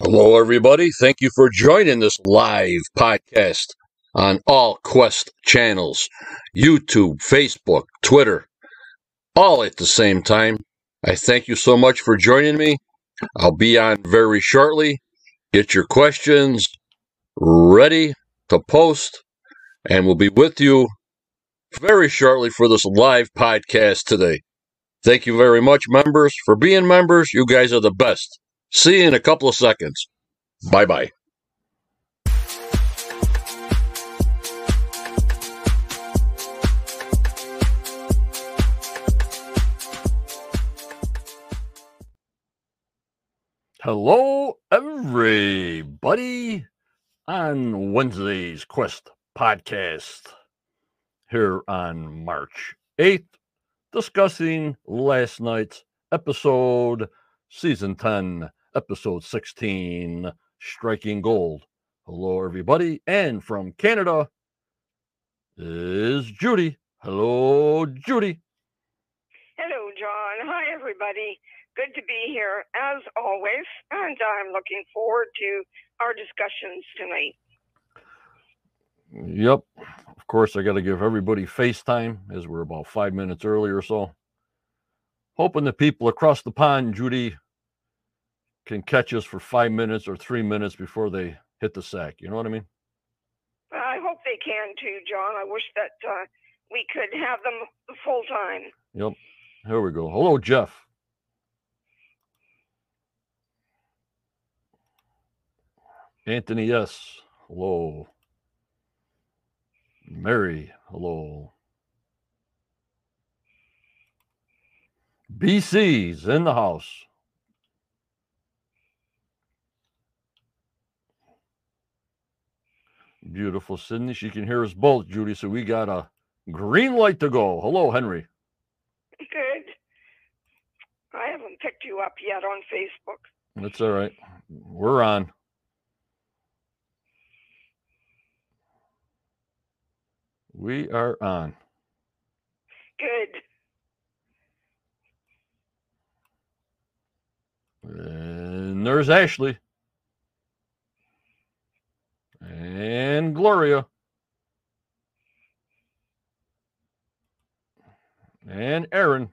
Hello, everybody. Thank you for joining this live podcast on all Quest channels YouTube, Facebook, Twitter, all at the same time. I thank you so much for joining me. I'll be on very shortly. Get your questions ready to post, and we'll be with you very shortly for this live podcast today. Thank you very much, members, for being members. You guys are the best. See you in a couple of seconds. Bye bye. Hello, everybody, on Wednesday's Quest podcast here on March 8th, discussing last night's episode, season 10, episode 16, Striking Gold. Hello, everybody, and from Canada is Judy. Hello, Judy. Hello, John. Hi, everybody. Good to be here as always, and I'm looking forward to our discussions tonight. Yep. Of course, I got to give everybody FaceTime as we're about five minutes early or so. Hoping the people across the pond, Judy, can catch us for five minutes or three minutes before they hit the sack. You know what I mean? I hope they can too, John. I wish that uh, we could have them full time. Yep. Here we go. Hello, Jeff. Anthony S. Hello. Mary. Hello. BC's in the house. Beautiful Sydney. She can hear us both, Judy. So we got a green light to go. Hello, Henry. Good. I haven't picked you up yet on Facebook. That's all right. We're on. We are on. Good. And there's Ashley. And Gloria. And Aaron.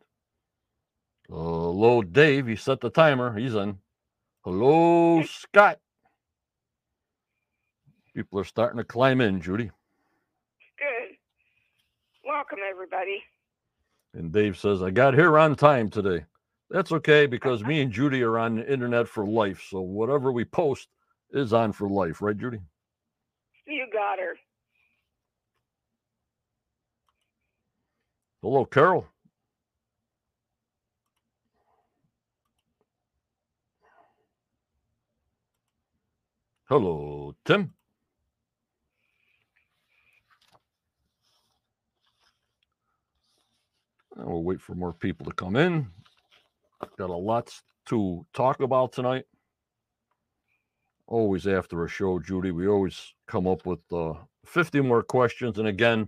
Hello, Dave. He set the timer. He's in. Hello, Scott. People are starting to climb in, Judy. Good. Welcome, everybody. And Dave says, I got here on time today. That's okay because me and Judy are on the internet for life. So whatever we post is on for life, right, Judy? You got her. Hello, Carol. Hello, Tim. And we'll wait for more people to come in. Got a lot to talk about tonight. Always after a show, Judy, we always come up with uh, 50 more questions. And again,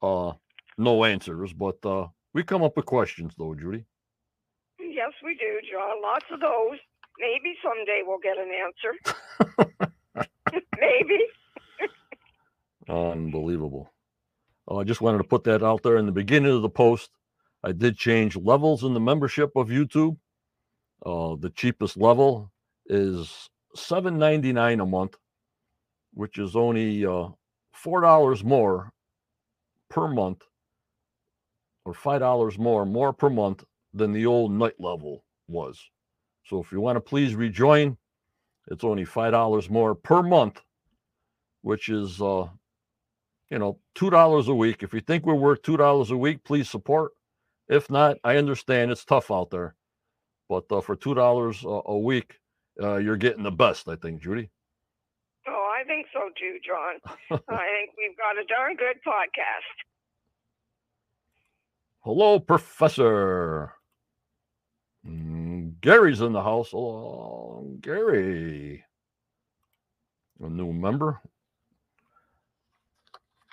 uh, no answers, but uh, we come up with questions, though, Judy. Yes, we do, John. Lots of those. Maybe someday we'll get an answer. Maybe. Unbelievable. Uh, I just wanted to put that out there in the beginning of the post. I did change levels in the membership of YouTube. Uh, the cheapest level is $7.99 a month, which is only uh, $4 more per month, or $5 more, more per month than the old knight level was. So if you want to please rejoin, it's only $5 more per month, which is, uh, you know, $2 a week. If you think we're worth $2 a week, please support. If not, I understand it's tough out there. But uh, for $2 a, a week, uh, you're getting the best, I think, Judy. Oh, I think so too, John. I think we've got a darn good podcast. Hello, Professor. Mm, Gary's in the house. Hello, Gary. A new member.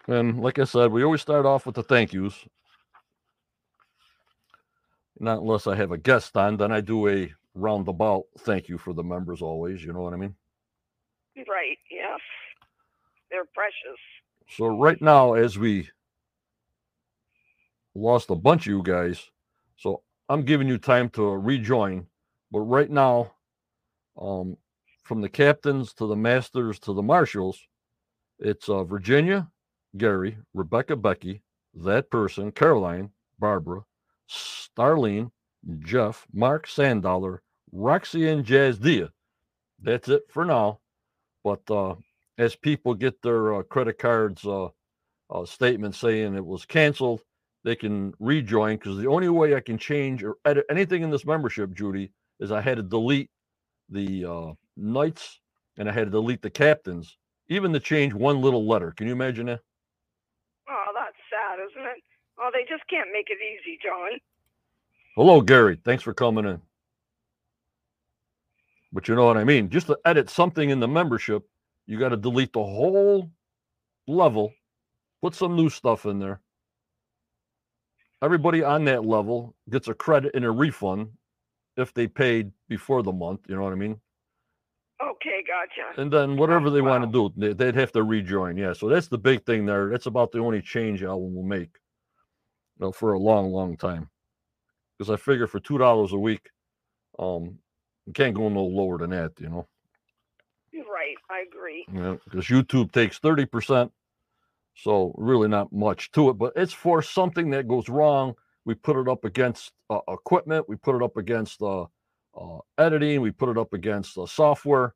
And like I said, we always start off with the thank yous. Not unless I have a guest on, then I do a roundabout thank you for the members always. You know what I mean? Right. Yes. They're precious. So right now, as we lost a bunch of you guys, so I'm giving you time to rejoin. But right now, um, from the captains to the masters to the marshals, it's uh, Virginia, Gary, Rebecca, Becky, that person, Caroline, Barbara, Starlene, Jeff, Mark Sandollar, Roxy, and Jazz Dia. That's it for now. But uh, as people get their uh, credit cards uh, uh, statement saying it was canceled, they can rejoin because the only way I can change or edit anything in this membership, Judy, is I had to delete the uh, knights and I had to delete the captains, even to change one little letter. Can you imagine that? Oh, that's sad, isn't it? Oh, they just can't make it easy, John. Hello, Gary. Thanks for coming in. But you know what I mean? Just to edit something in the membership, you got to delete the whole level, put some new stuff in there. Everybody on that level gets a credit and a refund if they paid before the month. You know what I mean? Okay, gotcha. And then whatever they want to do, they, they'd have to rejoin. Yeah. So that's the big thing there. That's about the only change I will make you know, for a long, long time. Because I figure for two dollars a week, um, you can't go no lower than that, you know. You're right. I agree. Yeah, because YouTube takes 30%. So really not much to it, but it's for something that goes wrong. We put it up against uh, equipment. We put it up against uh, uh, editing. We put it up against uh, software.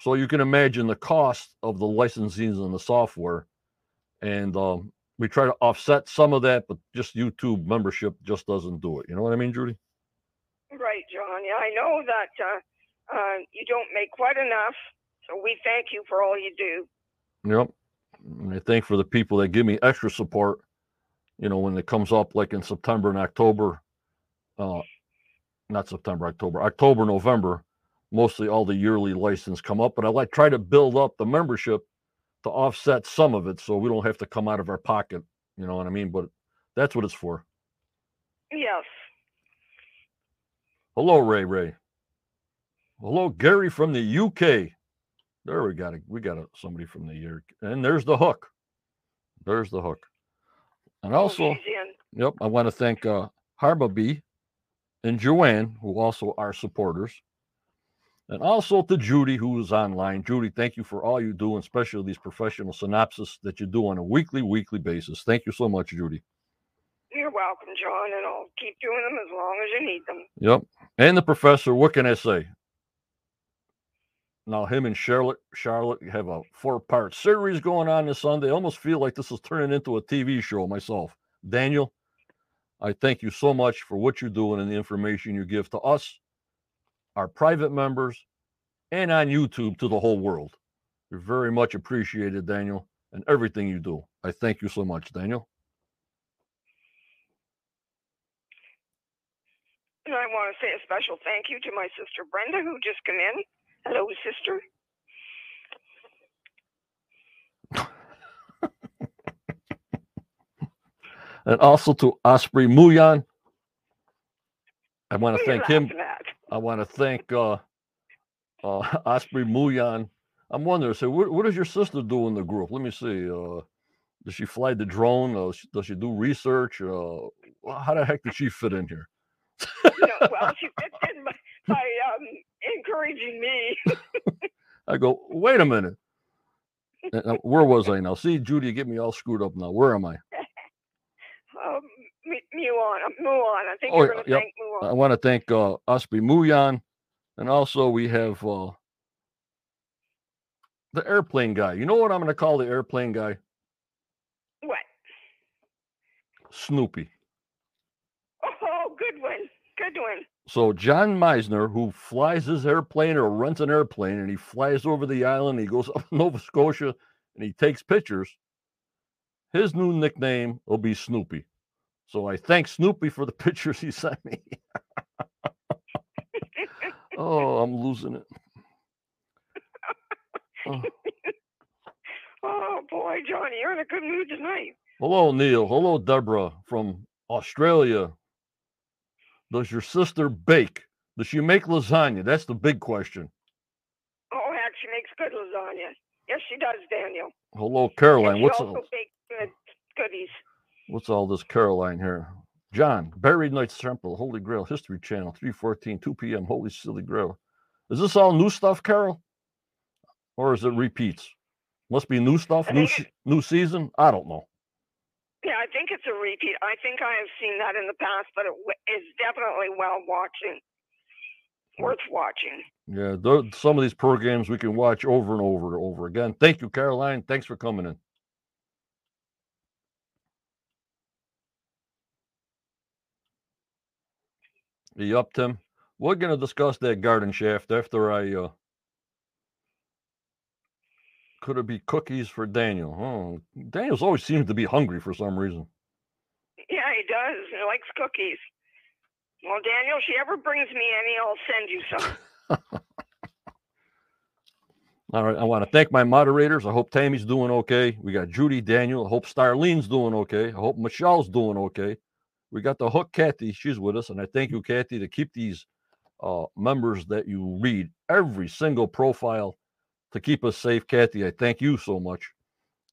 So you can imagine the cost of the licensings and the software. And um, we try to offset some of that, but just YouTube membership just doesn't do it. You know what I mean, Judy? I know that uh, uh, you don't make quite enough, so we thank you for all you do. Yep. And I thank for the people that give me extra support, you know, when it comes up like in September and October, uh, not September, October, October, November, mostly all the yearly license come up. But I like try to build up the membership to offset some of it so we don't have to come out of our pocket. You know what I mean? But that's what it's for. Yes. Hello, Ray Ray. Hello, Gary from the UK. There we got it. We got a, somebody from the year, and there's the hook. There's the hook. And also, Oh, yep, I want to thank uh, Harbaby and Joanne, who also are supporters, and also to Judy, who is online. Judy, thank you for all you do, and especially these professional synopsis that you do on a weekly, weekly basis. Thank you so much, Judy. You're welcome, John, and I'll keep doing them as long as you need them. Yep. And the professor, what can I say? Now him and Charlotte, Charlotte have a four-part series going on this Sunday. I almost feel like this is turning into a TV show myself. Daniel, I thank you so much for what you're doing and the information you give to us, our private members, and on YouTube to the whole world. You're very much appreciated, Daniel, and everything you do. I thank you so much, Daniel. And I want to say a special thank you to my sister Brenda, who just came in. Hello, sister. And also to Osprey Muyan. I want to thank him. at? I want to thank uh, uh, Osprey Muyan. I'm wondering, so what, what does your sister do in the group? Let me see. Uh, does she fly the drone? Uh, does she do research? Uh, how the heck did she fit in here? No, well, she in by, by um, encouraging me. I go, wait a minute. Uh, Where was I now? See, Judy, you get me all screwed up now. Where am I? Um, M- Muon, uh, Muon. I think Oh, you're going to yep. thank Muon. I want to thank uh, Osprey Muyan. And also, we have uh, the airplane guy. You know what I'm going to call the airplane guy? What? Snoopy. One. So John Meisner, who flies his airplane or rents an airplane, and he flies over the island, he goes up to Nova Scotia, and he takes pictures. His new nickname will be Snoopy. So I thank Snoopy for the pictures he sent me. oh, I'm losing it. Oh, Oh, boy, Johnny, you're in a good mood tonight. hello, Neil. Hello, Deborah from Australia. Does your sister bake? Does she make lasagna? That's the big question. Oh, heck, she makes good lasagna. Yes, she does, Daniel. Hello, Caroline. What's also all, good goodies. what's all this Caroline here? John, Buried Knights Templar, Holy Grail, History Channel, 314, 2 p.m., Holy Silly Grail. Is this all new stuff, Carol? Or is it repeats? Must be new stuff, new new season. I don't know. Yeah, I think it's a repeat. I think I have seen that in the past, but it is definitely well watching, worth watching. Yeah, tho- some of these programs we can watch over and over and over again. Thank you, Caroline. Thanks for coming in. You up, Tim? We're going to discuss that garden shaft after I. Uh, could it be cookies for Daniel? Oh, Daniel's always seems to be hungry for some reason. Yeah, he does. He likes cookies. Well, Daniel, if she ever brings me any, I'll send you some. All right. I want to thank my moderators. I hope Tammy's doing okay. We got Judy, Daniel. I hope Starlene's doing okay. I hope Michelle's doing okay. We got the hook, Kathy. She's with us. And I thank you, Kathy, to keep these uh, members that you read every single profile to keep us safe. Kathy, I thank you so much.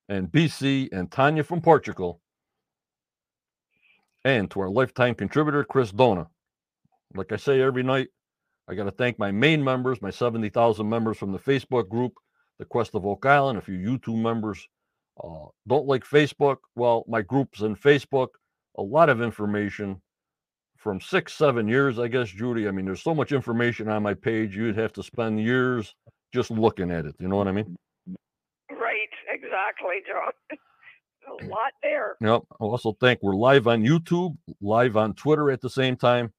And BC and Tanya from Portugal. And to our lifetime contributor, Chris Dona. Like I say every night, I got to thank my main members, my 70,000 members from the Facebook group, the Quest of Oak Island. If you YouTube members uh, don't like Facebook, well, my group's in Facebook. A lot of information from six, seven years, I guess, Judy. I mean, there's so much information on my page, you'd have to spend years just looking at it. You know what I mean? right, exactly, John. a lot there. Yep. I also think we're live on YouTube, live on Twitter at the same time.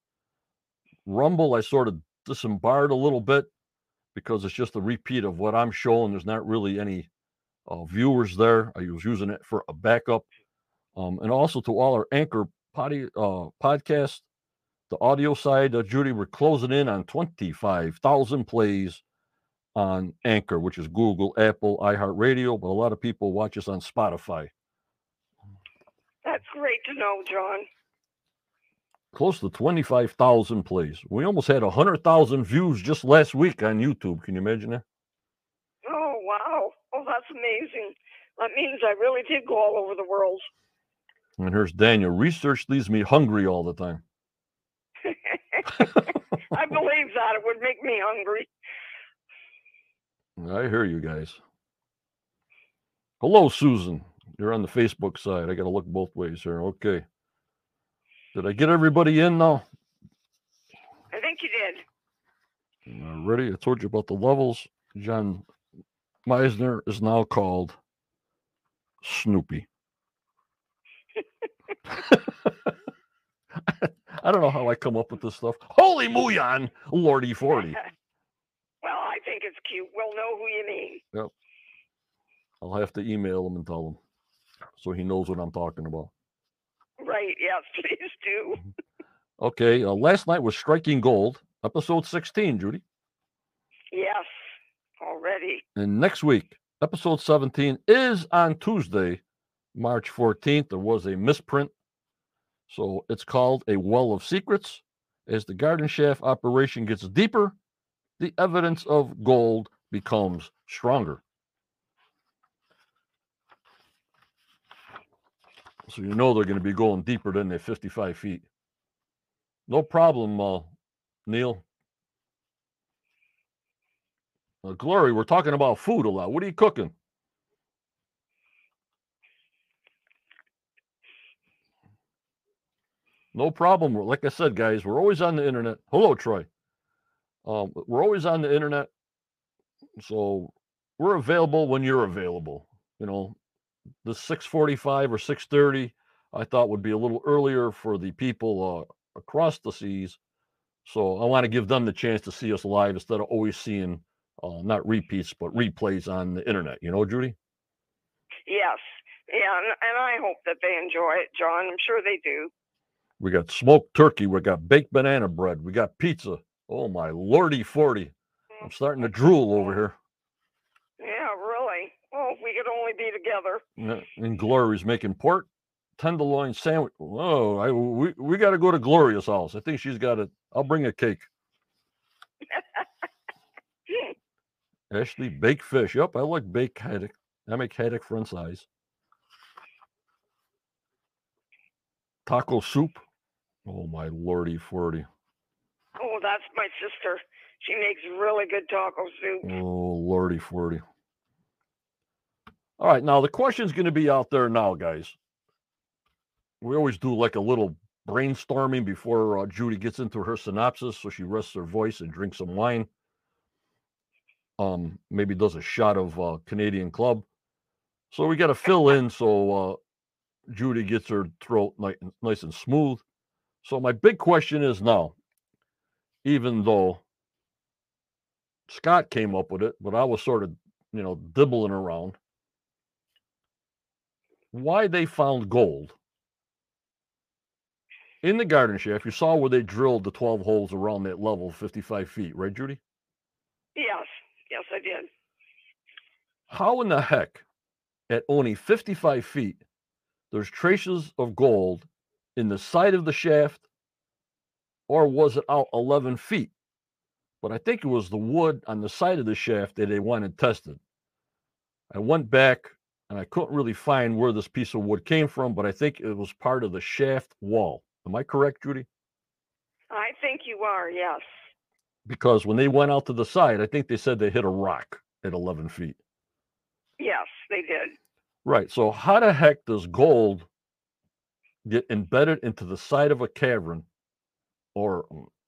Rumble, I sort of disembarred a little bit because it's just a repeat of what I'm showing. There's not really any uh, viewers there. I was using it for a backup. Um, and also to all our anchor potty, uh, podcast, the audio side, uh, Judy, we're closing in on 25,000 plays on Anchor, which is Google, Apple, iHeartRadio, but a lot of people watch us on Spotify. That's great to know, John. close to 25,000 plays. We almost had 100,000 views just last week on YouTube. Can you imagine that? Oh, wow. Oh, that's amazing. That means I really did go all over the world. And here's Daniel. Research leaves me hungry all the time. I believe that. It would make me hungry. I hear you guys. Hello, Susan. You're on the Facebook side. I got to look both ways here. Okay. Did I get everybody in now? I think you did. Uh, ready? I told you about the levels. John Meisner is now called Snoopy. I don't know how I come up with this stuff. Holy Muyan, Lordy Forty. well, I think it's cute. We'll know who you mean. Yep. I'll have to email him and tell him so he knows what I'm talking about. Right. Yes, please do. Okay, uh, last night was Striking Gold, episode 16, Judy. Yes, already. And next week, episode 17 is on Tuesday, March 14th. There was a misprint. So it's called A Well of Secrets. As the garden shaft operation gets deeper, the evidence of gold becomes stronger. So you know they're going to be going deeper than their 55 feet. No problem, uh, Neil. Uh, Glory, we're talking about food a lot. What are you cooking? No problem. Like I said, guys, we're always on the internet. Hello, Troy. Um, we're always on the internet. So we're available when you're available. You know, the 645 or 630, I thought would be a little earlier for the people uh, across the seas. So I want to give them the chance to see us live instead of always seeing uh, not repeats, but replays on the internet. You know, Judy? Yes. Yeah, and, and I hope that they enjoy it, John. I'm sure they do. We got smoked turkey. We got baked banana bread. We got pizza. Oh, my lordy 40. I'm starting to drool over here. Yeah, really. Oh, if we could only be together. And Glory's making pork tenderloin sandwich. Oh, I, we, we got to go to Gloria's house. I think she's got it. I'll bring a cake. Ashley, baked fish. Yep, I like baked haddock. I make haddock front size. Taco soup. Oh my lordy forty. Oh, that's my sister. She makes really good taco soup. Oh lordy forty. All right, now the question's going to be out there now, guys. We always do like a little brainstorming before uh, Judy gets into her synopsis, so she rests her voice and drinks some wine. Um, maybe does a shot of uh, Canadian Club. So we got to fill in so uh, Judy gets her throat nice and smooth. So my big question is now, even though Scott came up with it, but I was sort of, you know, dibbling around why they found gold in the garden shaft. You saw where they drilled the 12 holes around that level, 55 feet, right, Judy? Yes, yes, I did. How in the heck, at only 55 feet, there's traces of gold in the side of the shaft, or was it out 11 feet? But I think it was the wood on the side of the shaft that they wanted tested. I went back and I couldn't really find where this piece of wood came from, but I think it was part of the shaft wall. Am I correct, Judy? I think you are, yes. Because when they went out to the side, I think they said they hit a rock at 11 feet. Yes, they did. Right. So, how the heck does gold get embedded into the side of a cavern or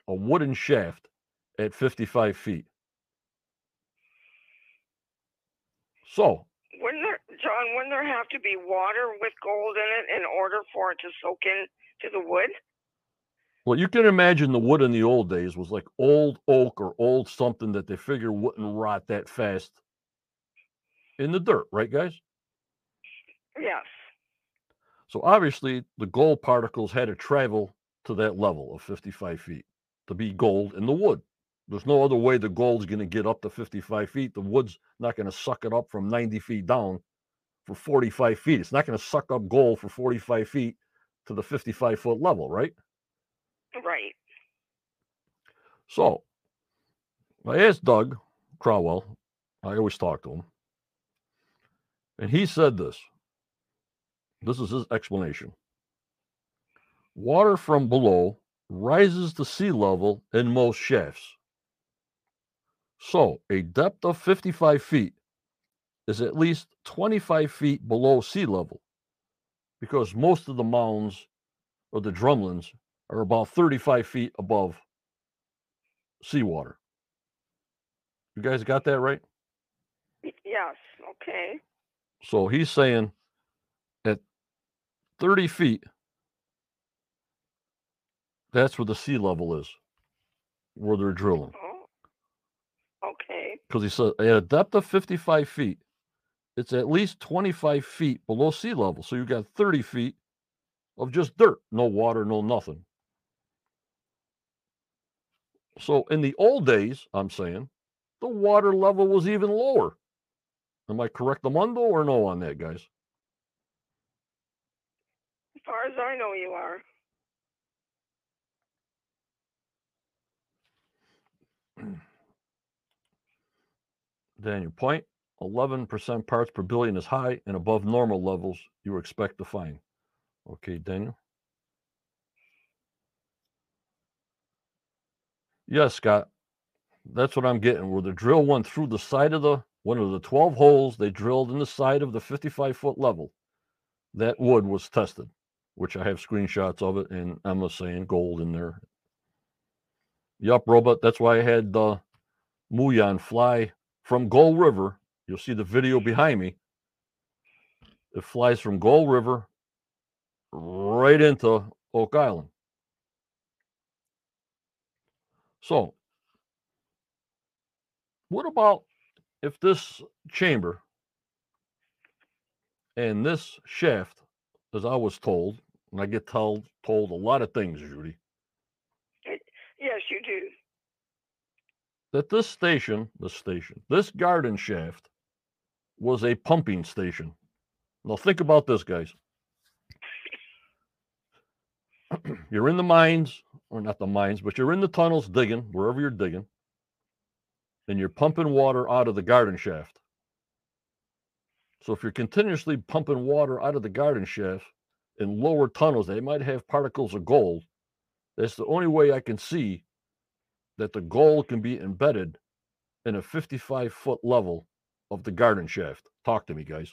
a wooden shaft at 55 feet? So, Wouldn't there, John, wouldn't there have to be water with gold in it in order for it to soak in to the wood? Well, you can imagine the wood in the old days was like old oak or old something that they figure wouldn't rot that fast in the dirt, right, guys? Yes. So obviously, the gold particles had to travel to that level of 55 feet to be gold in the wood. There's no other way the gold's going to get up to 55 feet. The wood's not going to suck it up from 90 feet down for 45 feet. It's not going to suck up gold for 45 feet to the 55 foot level, right? Right. So I asked Doug Crowell, I always talk to him, and he said this. This is his explanation. Water from below rises to sea level in most shafts. So a depth of 55 feet is at least 25 feet below sea level because most of the mounds or the drumlins are about 35 feet above seawater. You guys got that right? Yes. Okay. So he's saying at 30 feet, that's where the sea level is, where they're drilling. Oh. Okay. Because he said at a depth of 55 feet, it's at least 25 feet below sea level. So you've got 30 feet of just dirt, no water, no nothing. So in the old days, I'm saying the water level was even lower. Am I correct, Amundo, or no on that, guys? As far as I know, you are. Daniel, point 11% parts per billion is high and above normal levels you expect to find. Okay, Daniel. Yes, Scott. That's what I'm getting. Where the drill went through the side of the one of the 12 holes they drilled in the side of the 55 foot level. That wood was tested, which I have screenshots of it, and Emma's saying gold in there. Yup, robot. That's why I had the Muyan fly from Gold River. You'll see the video behind me. It flies from Gold River right into Oak Island. So, what about if this chamber and this shaft, as I was told, and I get told told a lot of things, Judy, you do. that this station, this station, this garden shaft was a pumping station. Now think about this, guys. you're in the mines, or not the mines, but you're in the tunnels digging, wherever you're digging. and you're pumping water out of the garden shaft. So if you're continuously pumping water out of the garden shaft in lower tunnels, they might have particles of gold. That's the only way I can see that the gold can be embedded in a 55 foot level of the garden shaft. Talk to me, guys.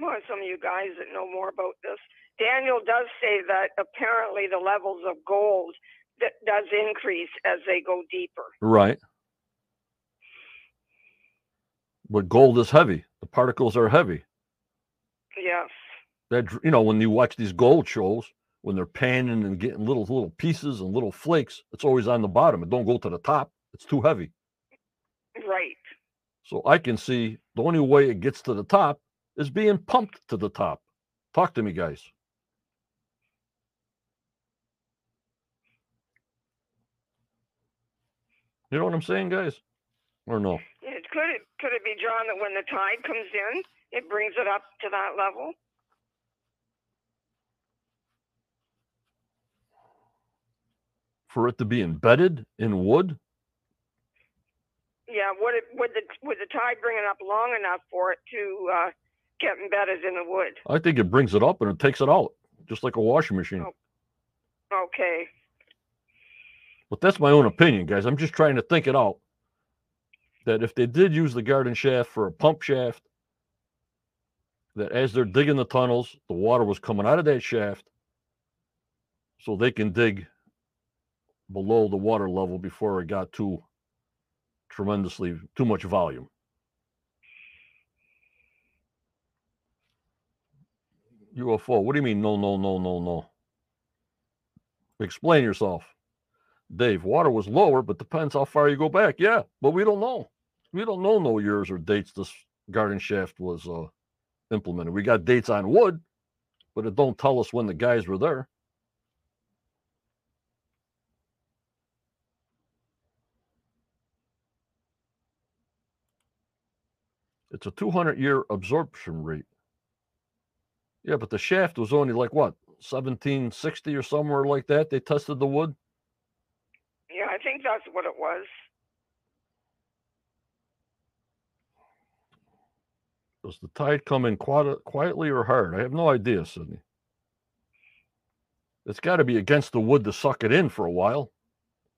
Well, some of you guys that know more about this, Daniel does say that apparently the levels of gold that does increase as they go deeper. Right. But gold is heavy. The particles are heavy. Yes. That you know, when you watch these gold shows, when they're panning and getting little little pieces and little flakes, it's always on the bottom. It don't go to the top. It's too heavy. Right. So I can see the only way it gets to the top is being pumped to the top. Talk to me, guys. You know what I'm saying, guys? Or no? It could it could it be John that when the tide comes in, it brings it up to that level? For it to be embedded in wood? Yeah. Would it would the would the tide bring it up long enough for it to uh, get embedded in the wood? I think it brings it up and it takes it out, just like a washing machine. Oh. Okay. But that's my own opinion, guys. I'm just trying to think it out. That if they did use the garden shaft for a pump shaft, that as they're digging the tunnels, the water was coming out of that shaft so they can dig below the water level before it got too tremendously too much volume. UFO, what do you mean no no no no no? Explain yourself. Dave, water was lower, but depends how far you go back. Yeah, but we don't know. We don't know no years or dates this garden shaft was uh, implemented. We got dates on wood, but it don't tell us when the guys were there. It's a 200 year absorption rate. Yeah, but the shaft was only like what, 1760 or somewhere like that? They tested the wood. Yeah, I think that's what it was. Does the tide come in quiet, quietly or hard? I have no idea, Sydney. It's got to be against the wood to suck it in for a while,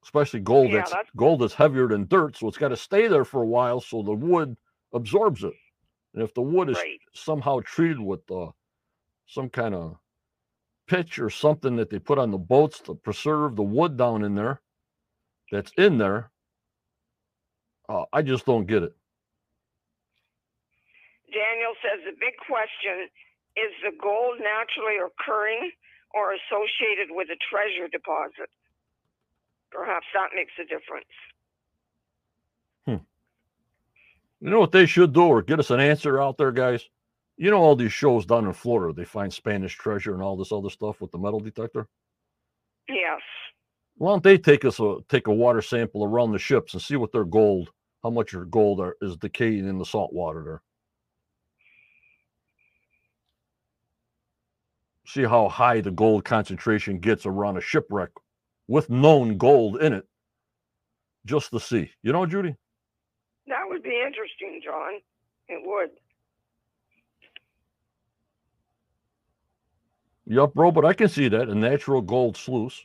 especially gold. Yeah, that's, that's- gold is heavier than dirt, so it's got to stay there for a while so the wood absorbs it. And if the wood is Right. somehow treated with uh, some kind of pitch or something that they put on the boats to preserve the wood down in there, that's in there, uh, I just don't get it. Daniel says the big question is the gold naturally occurring or associated with a treasure deposit? Perhaps that makes a difference. You know what they should do, or get us an answer out there, guys. You know all these shows down in Florida, they find Spanish treasure and all this other stuff with the metal detector. Yes. Why don't they take us a take a water sample around the ships and see what their gold, how much their gold are, is decaying in the salt water there? See how high the gold concentration gets around a shipwreck with known gold in it, just to see. You know, Judy. Would be interesting, John. It would. Yup, bro, but I can see that a natural gold sluice.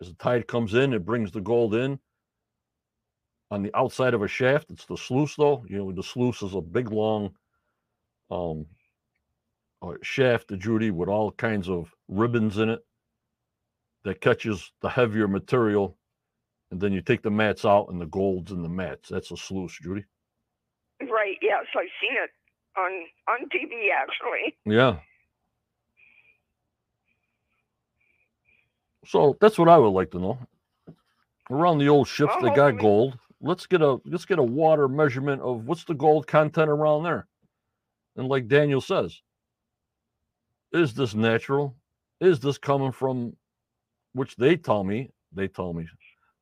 As the tide comes in, it brings the gold in. On the outside of a shaft, it's the sluice, though. You know, the sluice is a big, long um, uh, shaft, Judy, with all kinds of ribbons in it that catches the heavier material. And then you take the mats out, and the gold's in the mats. That's a sluice, Judy. Yes, I've seen it on on TV actually. Yeah. So that's what I would like to know. Around the old ships Well, that got gold, let's get a let's get a water measurement of what's the gold content around there. And like Daniel says, is this natural? Is this coming from which they tell me, they tell me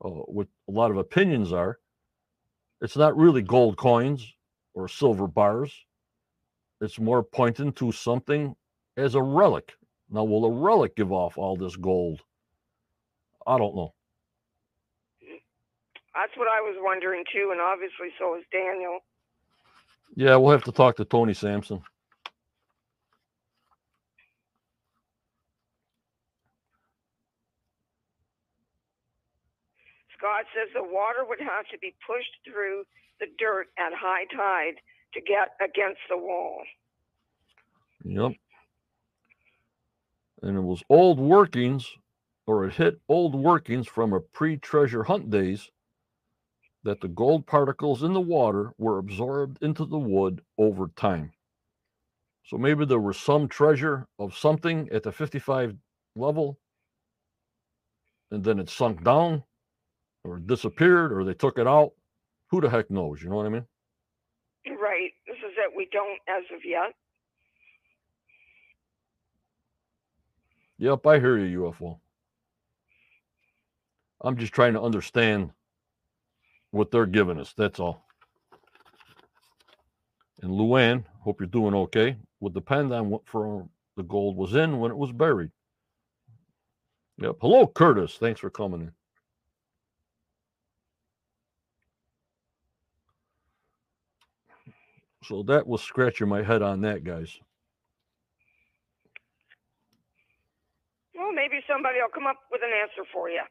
uh, what a lot of opinions are. It's not really gold coins or silver bars. It's more pointing to something as a relic. Now, will a relic give off all this gold? I don't know. That's what I was wondering too, and obviously so is Daniel. Yeah, we'll have to talk to Tony Sampson. Scott says the water would have to be pushed through the dirt at high tide to get against the wall. Yep. And it was old workings, or it hit old workings from a pre treasure hunt days that the gold particles in the water were absorbed into the wood over time. So maybe there was some treasure of something at the 55 level, and then it sunk down, or disappeared, or they took it out. Who the heck knows? You know what I mean? Right. This is that we don't as of yet. Yep, I hear you, UFO. I'm just trying to understand what they're giving us. That's all. And Luann, hope you're doing okay. Would depend on what for the gold was in when it was buried. Yep. Hello, Curtis. Thanks for coming in. So that was scratching my head on that, guys. Well, maybe somebody will come up with an answer for you.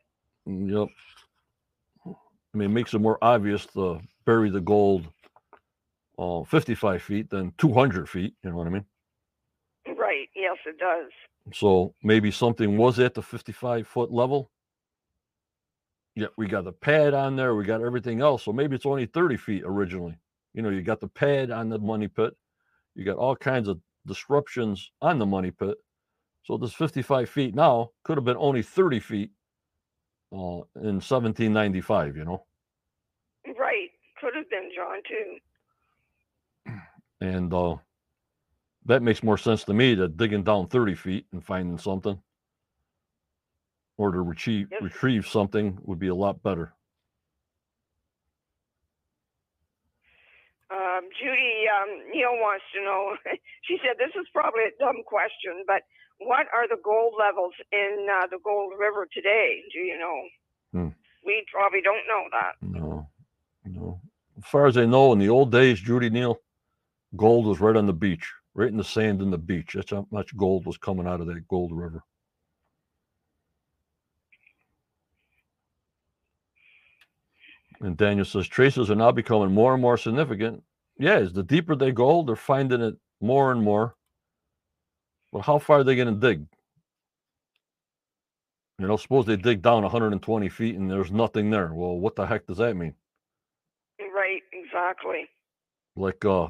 Mm, Yep. I mean, it makes it more obvious to bury the gold uh, 55 feet than 200 feet. You know what I mean? Right. Yes, it does. So maybe something was at the 55 foot level. Yeah, we got the pad on there. We got everything else. So maybe it's only 30 feet originally. You know, you got the pad on the money pit. You got all kinds of disruptions on the money pit. So this 55 feet now could have been only 30 feet uh, in 1795, you know? Right. Could have been John too. And uh, that makes more sense to me than digging down 30 feet and finding something. Or to retrieve, Yes. retrieve something would be a lot better. Um, Judy um, Neil wants to know. she said this is probably a dumb question, but what are the gold levels in uh, the Gold River today? Do you know? Hmm. We probably don't know that. No, no. As far as I know, in the old days, Judy Neal, gold was right on the beach, right in the sand in the beach. That's how much gold was coming out of that gold river. And Daniel says traces are now becoming more and more significant. Yeah, as the deeper they go, they're finding it more and more. But how far are they going to dig? You know, suppose they dig down 120 feet and there's nothing there. Well, what the heck does that mean? Right. Exactly. like uh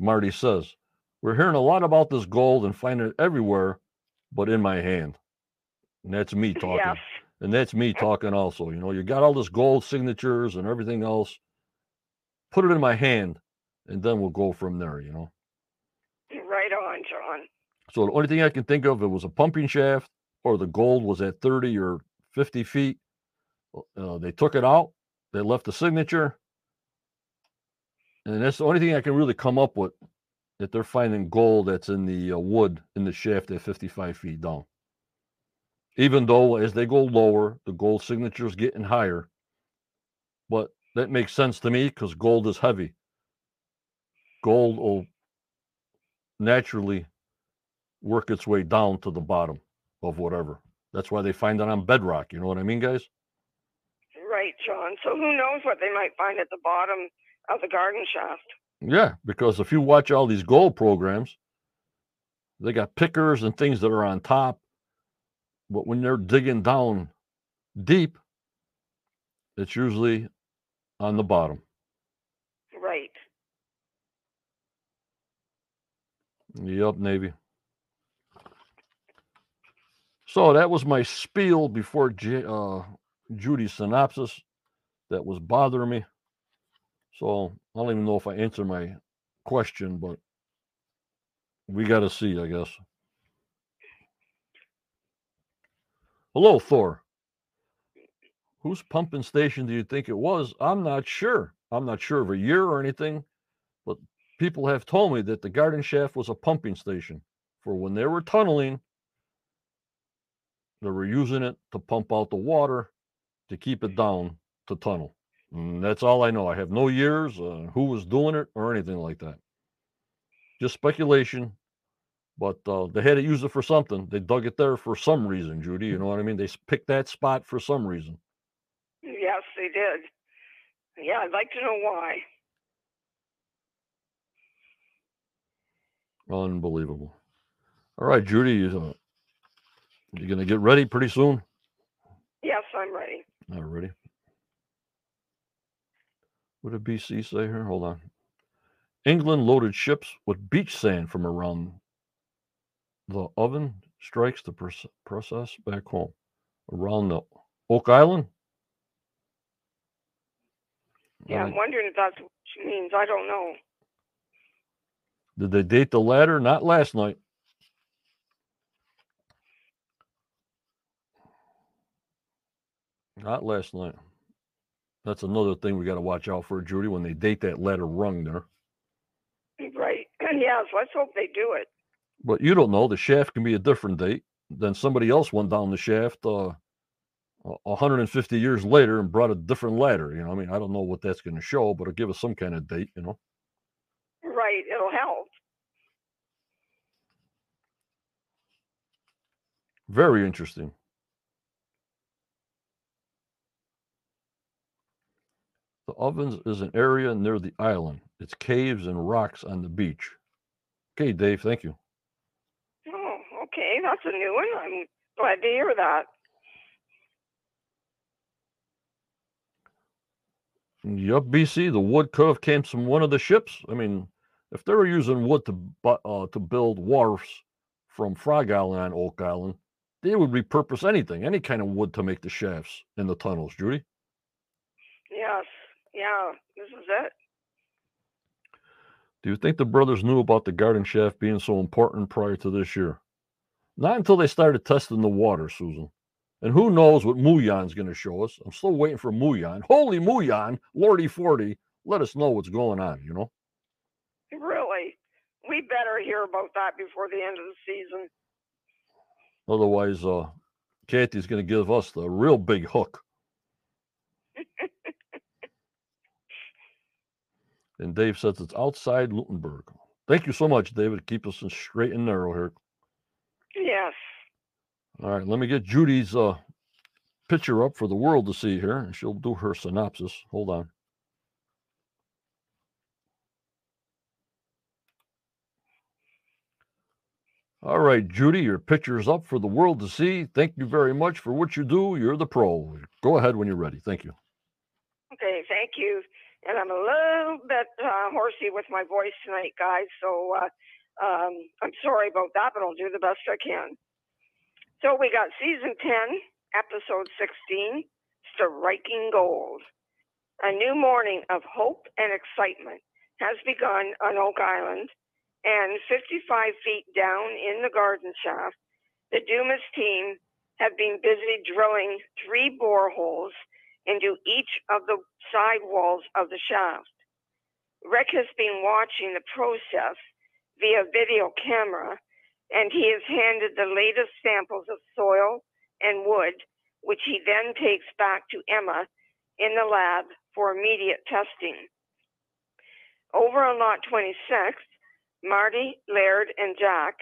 Marty says, we're hearing a lot about this gold and finding it everywhere, but in my hand. And that's me talking. Yes. And that's me talking also. You know, you got all this gold signatures and everything else. Put it in my hand, and then we'll go from there, you know. Right on, John. So the only thing I can think of, it was a pumping shaft or the gold was at 30 or 50 feet. Uh, they took it out, they left the signature. And that's the only thing I can really come up with that they're finding gold that's in the uh, wood in the shaft at 55 feet down. Even though as they go lower, the gold signature is getting higher. But that makes sense to me because gold is heavy. Gold will naturally work its way down to the bottom of whatever. That's why they find it on bedrock. You know what I mean, guys? Right, John. So who knows what they might find at the bottom of the garden shaft? Yeah, because if you watch all these gold programs, they got pickers and things that are on top. But when they're digging down deep, it's usually on the bottom. Right. Yep, Navy. So that was my spiel before J- uh, Judy's synopsis that was bothering me. So I don't even know if I answered my question, but we got to see, I guess. Hello, Thor. Whose pumping station do you think it was? I'm not sure. I'm not sure of a year or anything, people have told me that the garden shaft was a pumping station for when they were tunneling. They were using it to pump out the water to keep it down to tunnel. And that's all I know. I have no years, who was doing it, or anything like that. Just speculation. But uh, they had to use it for something. They dug it there for some reason, Judy. You know what I mean? They picked that spot for some reason. Yes, they did. Yeah, I'd like to know why. Unbelievable. All right, Judy, uh, you gonna get ready pretty soon? Yes, I'm ready. Not ready. What did BC say here? Hold on. England loaded ships with beach sand from around the oven strikes the process back home around the Oak Island. Yeah, I'm wondering if that's what she means. I don't know. Did they date the ladder? Not last night. Not last night. That's another thing we got to watch out for, Judy, when they date that ladder rung there. Right. yes, let's hope they do it. But you don't know. The shaft can be a different date. Then somebody else went down the shaft uh, a- 150 years later and brought a different ladder. You know, I mean, I don't know what that's going to show, but it'll give us some kind of date. You know, Right, it'll help. Very interesting. The ovens is an area near the island. It's caves and rocks on the beach. Okay, Dave. Thank you. Oh, okay, that's a new one. I'm glad to hear that. Yup, BC. The wood have came from one of the ships. I mean, if they were using wood to uh, to build wharfs from Frog Island on Oak Island, they would repurpose anything, any kind of wood to make the shafts in the tunnels. Judy, Yes, yeah, this is it. do you think the brothers knew about the garden shaft being so important prior to this year? Not until they started testing the water, Susan. And who knows what Muon's going to show us? I'm still waiting for Muon. Holy Muon, Lordy Forty, let us know what's going on. You know. Really, we better hear about that before the end of the season. Otherwise, uh, Kathy's going to give us the real big hook. and Dave says it's outside Lunenburg. Thank you so much, David. Keep us in straight and narrow here. Yes. All right, let me get Judy's uh, picture up for the world to see here, and she'll do her synopsis. Hold on. All right, Judy, your picture's up for the world to see. Thank you very much for what you do. You're the pro. Go ahead when you're ready. Thank you. Okay, thank you. And I'm a little bit uh, horsey with my voice tonight, guys. So uh, um, I'm sorry about that, but I'll do the best I can. So we got season 10, episode 16, Striking Gold. A new morning of hope and excitement has begun on Oak Island, and 55 feet down in the garden shaft, the Dumas team have been busy drilling three boreholes into each of the side walls of the shaft. Rick has been watching the process via video camera, and he has handed the latest samples of soil and wood, which he then takes back to Emma in the lab for immediate testing. Over on lot 26, Marty, Laird, and Jack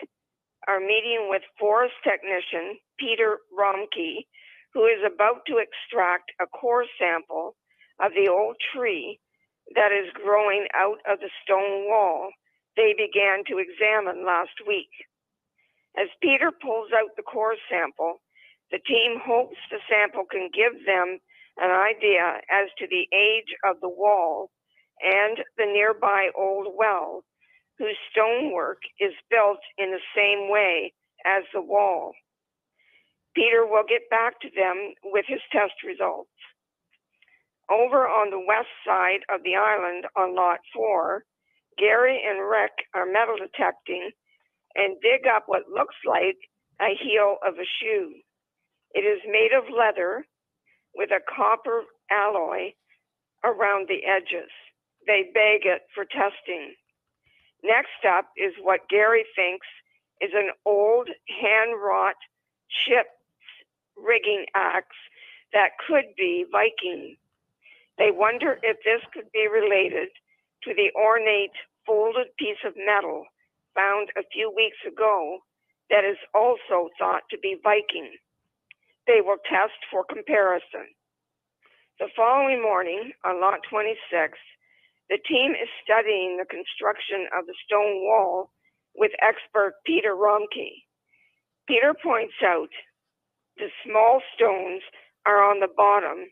are meeting with forest technician Peter Romke, who is about to extract a core sample of the old tree that is growing out of the stone wall they began to examine last week. As Peter pulls out the core sample, the team hopes the sample can give them an idea as to the age of the wall and the nearby old well, whose stonework is built in the same way as the wall. Peter will get back to them with his test results. Over on the west side of the island on lot four, Gary and Rick are metal detecting and dig up what looks like a heel of a shoe. It is made of leather with a copper alloy around the edges. They bag it for testing. Next up is what Gary thinks is an old hand wrought ship rigging axe that could be Viking. They wonder if this could be related to the ornate folded piece of metal found a few weeks ago that is also thought to be Viking. They will test for comparison. The following morning, on Lot 26, the team is studying the construction of the stone wall with expert Peter Romke. Peter points out the small stones are on the bottom,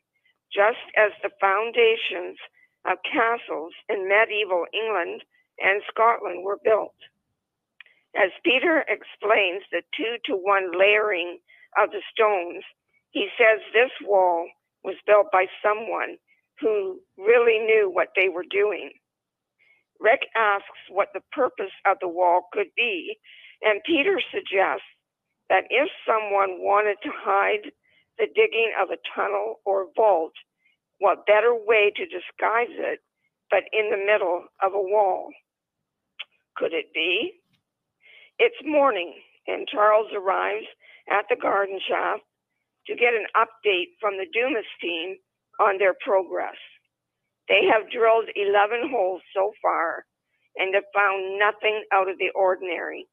just as the foundations of castles in medieval England and Scotland were built. As Peter explains the two to one layering of the stones, he says this wall was built by someone who really knew what they were doing. Rick asks what the purpose of the wall could be, and Peter suggests that if someone wanted to hide the digging of a tunnel or vault, what better way to disguise it but in the middle of a wall? Could it be? It's morning, and Charles arrives at the garden shaft to get an update from the Dumas team on their progress. They have drilled 11 holes so far and have found nothing out of the ordinary.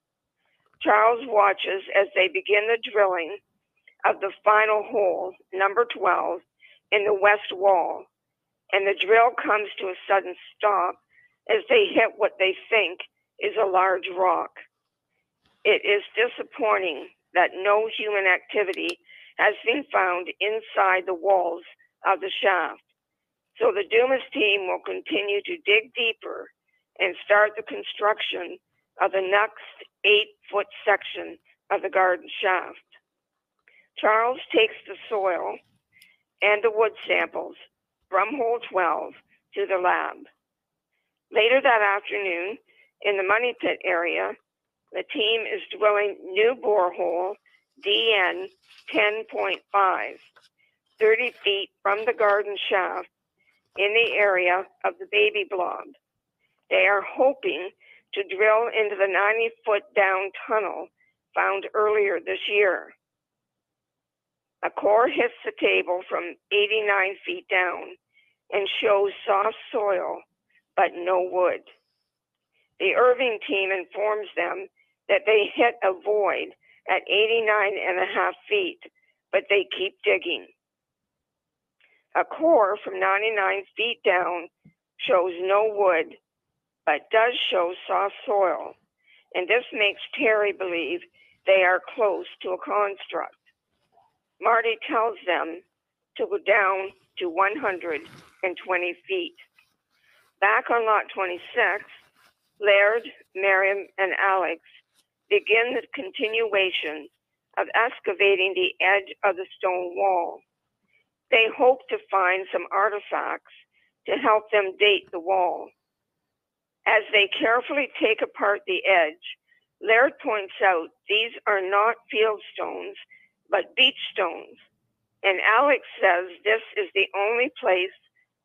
Charles watches as they begin the drilling of the final hole, number 12, in the west wall, and the drill comes to a sudden stop as they hit what they think is a large rock. It is disappointing that no human activity has been found inside the walls of the shaft. So the Dumas team will continue to dig deeper and start the construction of the next eight foot section of the garden shaft. Charles takes the soil and the wood samples from hole 12 to the lab. Later that afternoon, in the money pit area, the team is drilling new borehole DN 10.5, 30 feet from the garden shaft in the area of the baby blob. They are hoping to drill into the 90 foot down tunnel found earlier this year. A core hits the table from 89 feet down and shows soft soil but no wood. The Irving team informs them that they hit a void at 89 and a half feet, but they keep digging. A core from 99 feet down shows no wood, but does show soft soil, and this makes Terry believe they are close to a construct. Marty tells them to go down to 120 feet. Back on lot 26, Laird, Miriam, and Alex begin the continuation of excavating the edge of the stone wall. They hope to find some artifacts to help them date the wall. As they carefully take apart the edge, Laird points out these are not field stones, but beach stones. And Alex says this is the only place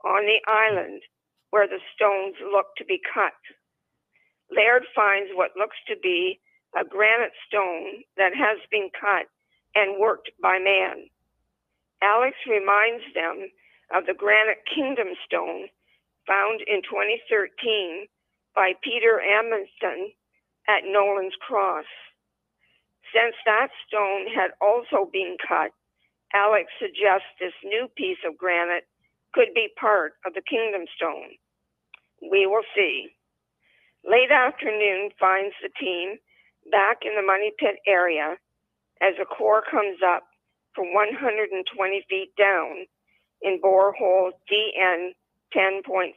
on the island where the stones look to be cut. Laird finds what looks to be a granite stone that has been cut and worked by man. Alex reminds them of the granite kingdom stone found in 2013 by Peter Amundsen at Nolan's Cross. Since that stone had also been cut, Alex suggests this new piece of granite could be part of the kingdom stone. We will see. Late afternoon finds the team back in the money pit area as a core comes up from 120 feet down in borehole DN 10.5.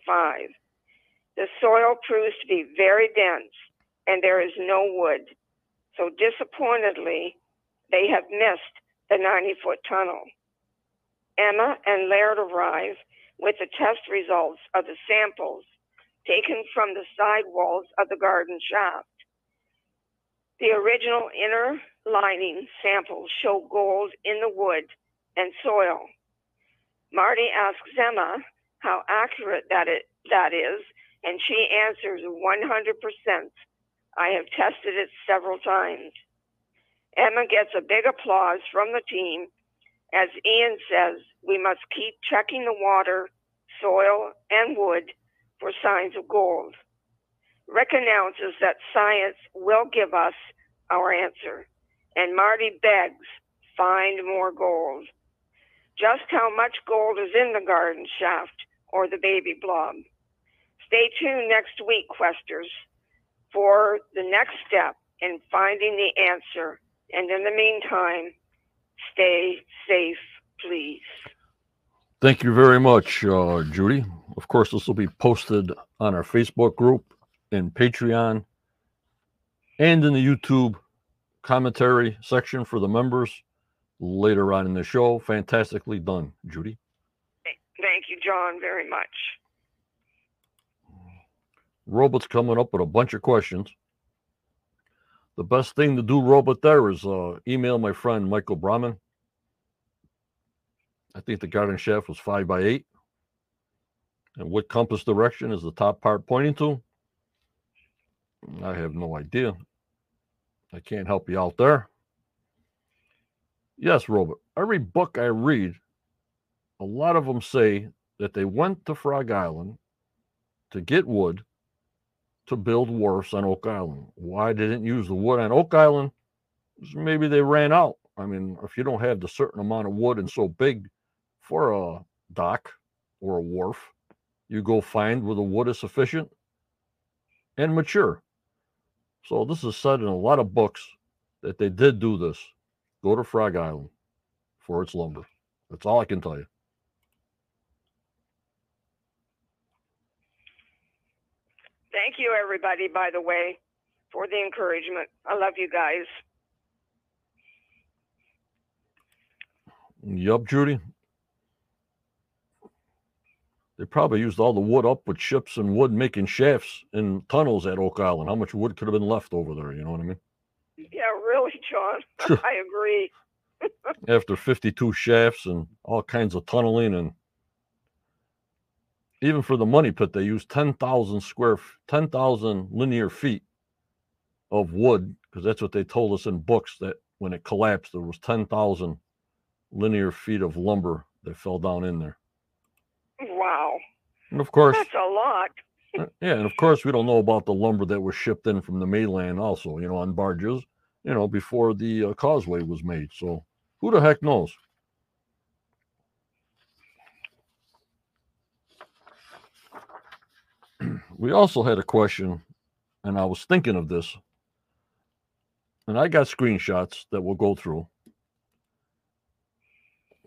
The soil proves to be very dense and there is no wood. So disappointedly, they have missed the 90 foot tunnel. Emma and Laird arrive with the test results of the samples taken from the side walls of the garden shaft. The original inner lining samples show gold in the wood and soil. Marty asks Emma how accurate that, it, that is, and she answers 100%. I have tested it several times. Emma gets a big applause from the team as Ian says we must keep checking the water soil, and wood for signs of gold. Announces that science will give us our answer, and Marty begs, find more gold. Just how much gold is in the garden shaft or the baby blob? Stay tuned next week, Questers, for the next step in finding the answer. And in the meantime, stay safe, please. Thank you very much, uh, Judy. Of course, this will be posted on our Facebook group, in Patreon, and in the YouTube commentary section for the members later on in the show. Fantastically done, Judy. Thank you, John, very much. Robot's coming up with a bunch of questions. The best thing to do, Robot, there is uh, email my friend Michael Brahman. I think the garden shaft was five by eight. And what compass direction is the top part pointing to? Mm, I have no idea. I can't help you out there. Yes, Robert. Every book I read, a lot of them say that they went to Frog Island to get wood to build wharfs on Oak Island. Why didn't use the wood on Oak Island? Maybe they ran out. I mean, if you don't have the certain amount of wood and so big for a dock or a wharf, you go find where the wood is sufficient and mature. So this is said in a lot of books that they did do this. Go to Frog Island for its lumber. That's all I can tell you. Thank you, everybody, by the way, for the encouragement. I love you guys. Yup, Judy. They probably used all the wood up with ships and wood making shafts and tunnels at Oak Island. How much wood could have been left over there? You know what I mean? Yeah, really, John. I agree. After 52 shafts and all kinds of tunneling and even for the money pit, they used 10,000 square, 10,000 linear feet of wood because that's what they told us in books that when it collapsed, there was 10,000 linear feet of lumber that fell down in there. Wow. And of course, that's a lot. Uh, yeah, and of course, we don't know about the lumber that was shipped in from the mainland, also, you know, on barges, you know, before the uh, causeway was made. So, who the heck knows? we also had a question, and I was thinking of this, and I got screenshots that we'll go through.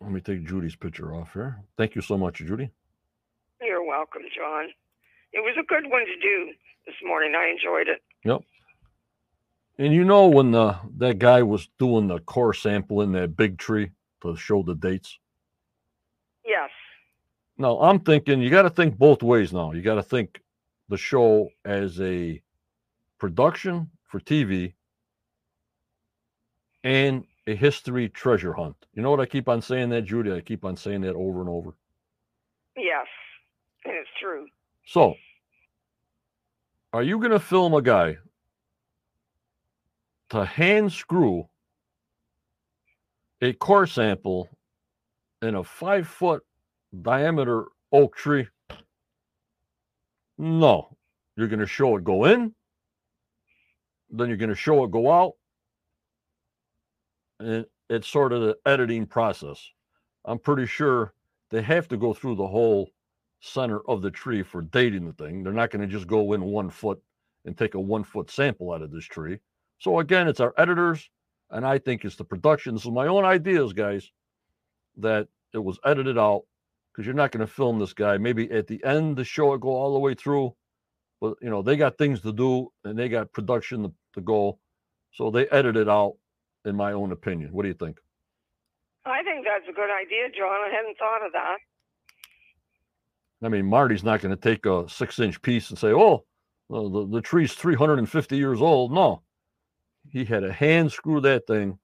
Let me take Judy's picture off here. Thank you so much, Judy. Welcome, John. It was a good one to do this morning. I enjoyed it. Yep. And you know when the that guy was doing the core sample in that big tree to show the dates? Yes. Now I'm thinking you got to think both ways now. You got to think the show as a production for TV and a history treasure hunt. You know what I keep on saying that, Judy? I keep on saying that over and over. Yes, and it's true. So, are you going to film a guy to hand screw a core sample in a five foot diameter oak tree? No. You're going to show it go in, then you're going to show it go out, and it's sort of the editing process. I'm pretty sure they have to go through the whole center of the tree for dating the thing. They're not going to just go in one foot and take a one foot sample out of this tree. So again, it's our editors, and I think it's the production. This is my own ideas, guys, that it was edited out because you're not going to film this guy. Maybe at the end the show it go all the way through, but you know they got things to do and they got production to, to go, so they edit it out. In my own opinion, what do you think? I think that's a good idea, John. I hadn't thought of that. I mean, Marty's not going to take a six-inch piece and say, "Oh, the, the tree's 350 years old." No, he had a hand screw that thing,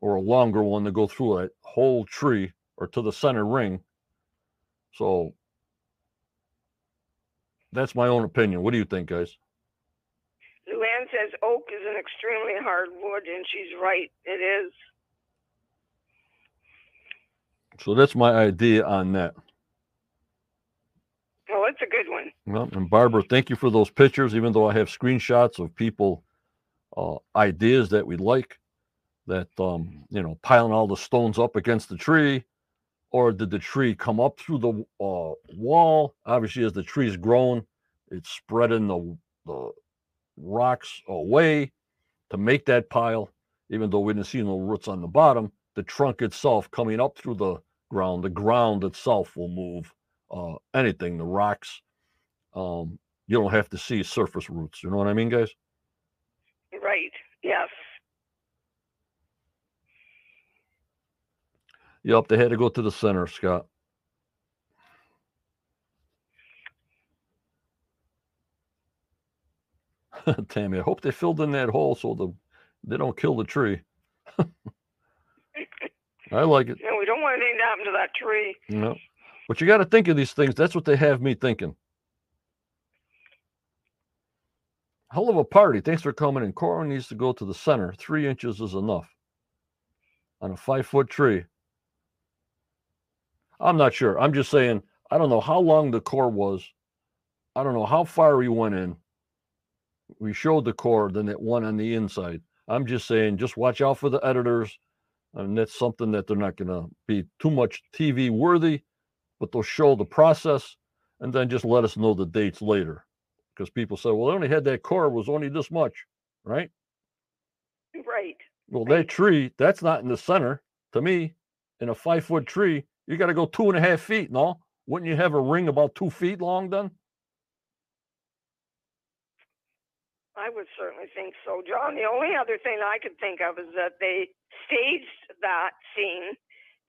or a longer one to go through that whole tree or to the center ring. So that's my own opinion. What do you think, guys? Luann says oak is an extremely hard wood, and she's right. It is. So that's my idea on that. Going. Well, and Barbara, thank you for those pictures. Even though I have screenshots of people, uh, ideas that we like, that um, you know, piling all the stones up against the tree, or did the tree come up through the uh, wall? Obviously, as the tree's grown, it's spreading the the rocks away to make that pile. Even though we didn't see no roots on the bottom, the trunk itself coming up through the ground, the ground itself will move uh, anything, the rocks. Um, you don't have to see surface roots. You know what I mean, guys? Right. Yes. Yep, they had to go to the center, Scott. Tammy, I hope they filled in that hole so the they don't kill the tree. I like it. And we don't want anything to happen to that tree. No. But you got to think of these things. That's what they have me thinking. Hell of a party. Thanks for coming in. Cora needs to go to the center. Three inches is enough on a five foot tree. I'm not sure. I'm just saying, I don't know how long the core was. I don't know how far we went in. We showed the core, then it went on the inside. I'm just saying, just watch out for the editors. And that's something that they're not going to be too much TV worthy, but they'll show the process and then just let us know the dates later. Because people say, well, they only had that core was only this much, right? Right. Well, Right. that tree, that's not in the center. To me, in a five foot tree, you got to go two and a half feet, no? Wouldn't you have a ring about two feet long then? I would certainly think so, John. The only other thing I could think of is that they staged that scene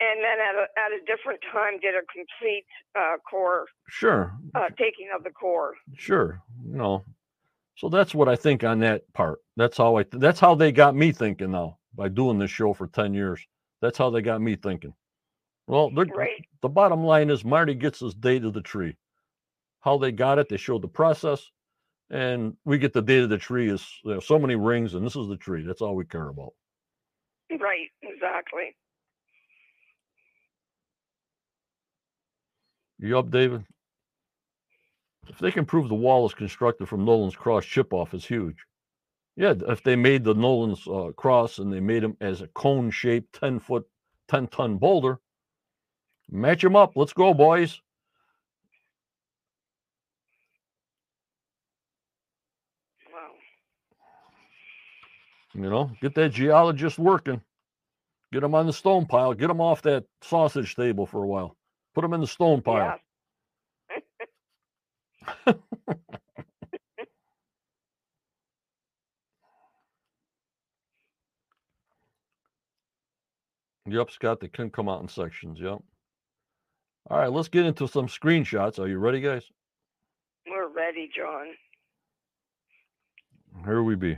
and then at a, at a different time did a complete uh, core Sure, uh, taking of the core. sure. No. So that's what I think on that part. That's how I that's how they got me thinking now by doing this show for 10 years. That's how they got me thinking. Well, Right. the bottom line is Marty gets his date of the tree. How they got it, they showed the process, and we get the date of the tree is you know, so many rings, and this is the tree. That's all we care about. Right. Exactly. You up, David? If they can prove the wall is constructed from Nolan's cross chip off, is huge. Yeah, if they made the Nolan's uh, cross and they made him as a cone shaped 10 foot, 10 ton boulder, match them up. Let's go, boys. Wow. You know, get that geologist working. Get him on the stone pile. Get him off that sausage table for a while. Put them in the stone pile. Yeah. Yep, Scott, they can come out in sections. Yep. All right, let's get into some screenshots. Are you ready, guys? We're ready, John. Here we be.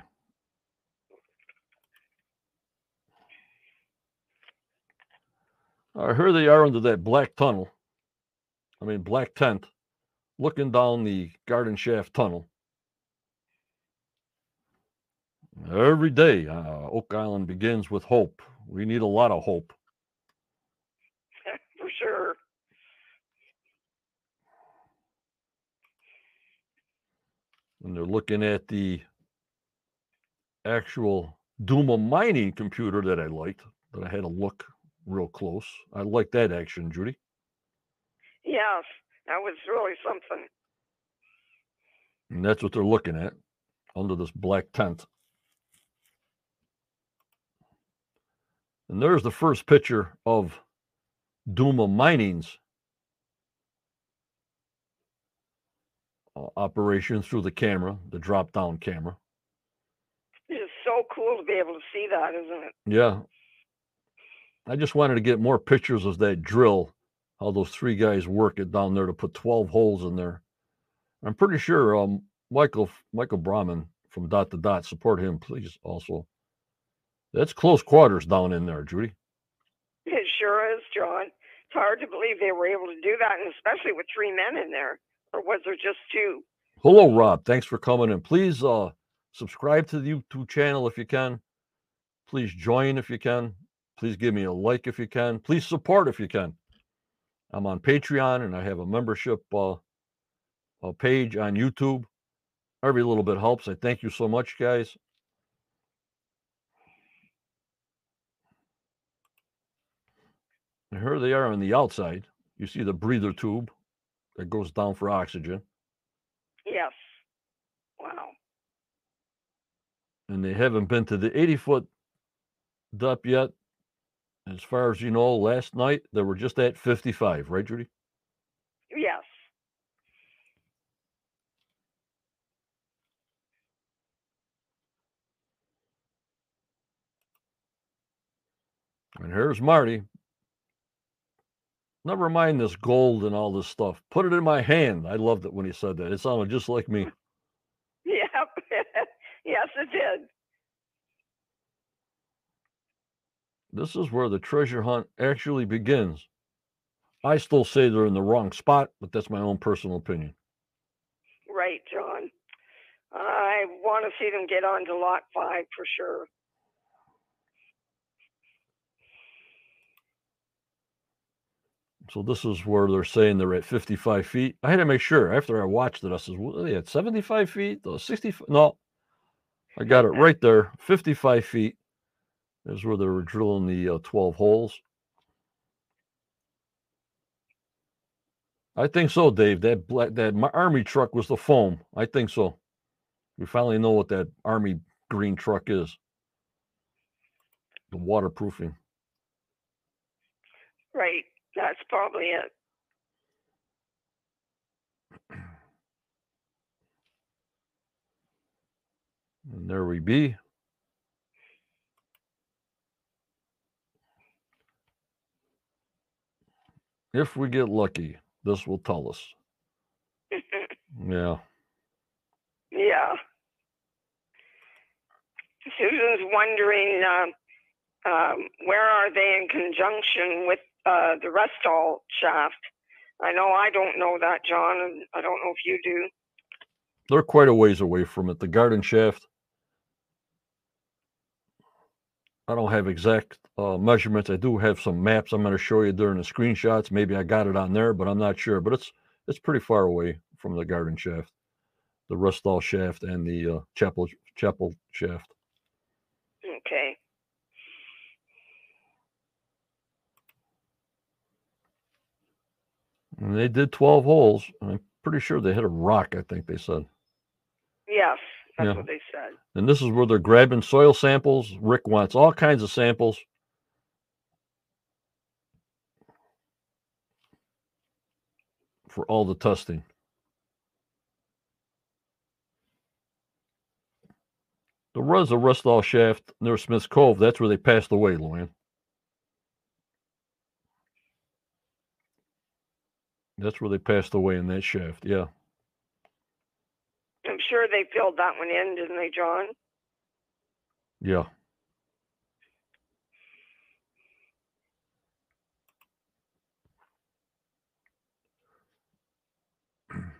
Right, here they are under that black tunnel. I mean, black tent, looking down the garden shaft tunnel. Every day, uh, Oak Island begins with hope. We need a lot of hope. For sure. and they're looking at the actual Dumas mining computer that I liked, that I had to look real close. I like that action, Judy. Yes. That was really something. And that's what they're looking at under this black tent. And there's the first picture of Dumas Mining's uh, operation through the camera, the drop down camera. It's so cool to be able to see that, isn't it? Yeah. I just wanted to get more pictures of that drill, how those three guys work it down there to put 12 holes in there. I'm pretty sure um, Michael Michael Brahman from Dot to Dot support him, please. Also, that's close quarters down in there, Judy. It sure is, John. It's hard to believe they were able to do that, and especially with three men in there. Or was there just two? Hello, Rob. Thanks for coming in. Please uh, subscribe to the YouTube channel if you can. Please join if you can. Please give me a like if you can. Please support if you can. I'm on Patreon and I have a membership uh, uh, page on YouTube. Every little bit helps. I thank you so much, guys. And here they are on the outside. You see the breather tube that goes down for oxygen. Yes. Wow. And they haven't been to the 80 foot depth yet. As far as you know, last night they were just at 55, right, Judy? Yes. And here's Marty. Never mind this gold and all this stuff. Put it in my hand. I loved it when he said that. It sounded just like me. Yep. yes, it did. This is where the treasure hunt actually begins. I still say they're in the wrong spot, but that's my own personal opinion. Right, John. I want to see them get on to lot five for sure. So this is where they're saying they're at 55 feet. I had to make sure after I watched it. I said, "What are they at 75 feet? Uh, the 60? No, I got it right there. 55 feet is where they were drilling the uh, 12 holes. I think so, Dave. That black, that my army truck was the foam. I think so. We finally know what that army green truck is. The waterproofing. Right. That's probably it. And there we be. If we get lucky, this will tell us. Yeah. yeah. Susan's wondering um, um, where are they in conjunction with uh, the Restall shaft? I know I don't know that, John, and I don't know if you do. They're quite a ways away from it. The garden shaft. I don't have exact uh, measurements. I do have some maps I'm going to show you during the screenshots. Maybe I got it on there, but I'm not sure. But it's it's pretty far away from the garden shaft, the Restall shaft, and the uh, chapel chapel shaft. Okay. And they did 12 holes. I'm pretty sure they hit a rock. I think they said. Yes, that's Yeah. what they said. And this is where they're grabbing soil samples. Rick wants all kinds of samples. For all the testing. There was a Restall shaft near Smith's Cove. That's where they passed away, Luann. That's where they passed away in that shaft. Yeah. Sure they filled that one in, didn't they, John? Yeah.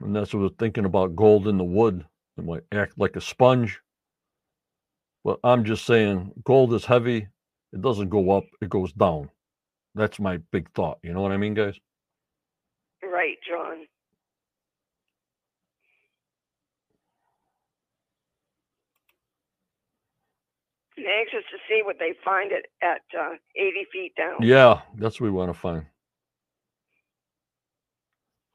And that's what we're thinking about gold in the wood. It might act like a sponge. But I'm just saying gold is heavy. It doesn't go up, it goes down. That's my big thought. You know what I mean, guys? Right, John. Anxious to see what they find it at uh, 80 feet down. Yeah, that's what we want to find.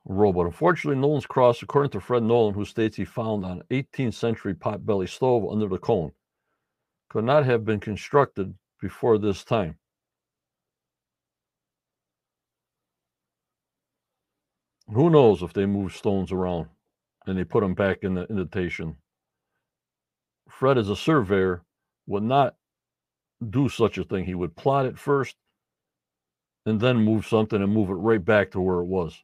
Robot. Unfortunately, Nolan's cross, according to Fred Nolan, who states he found an 18th century potbelly stove under the cone, could not have been constructed before this time. Who knows if they move stones around and they put them back in the indentation? Fred, is a surveyor, would not do such a thing. He would plot it first and then move something and move it right back to where it was.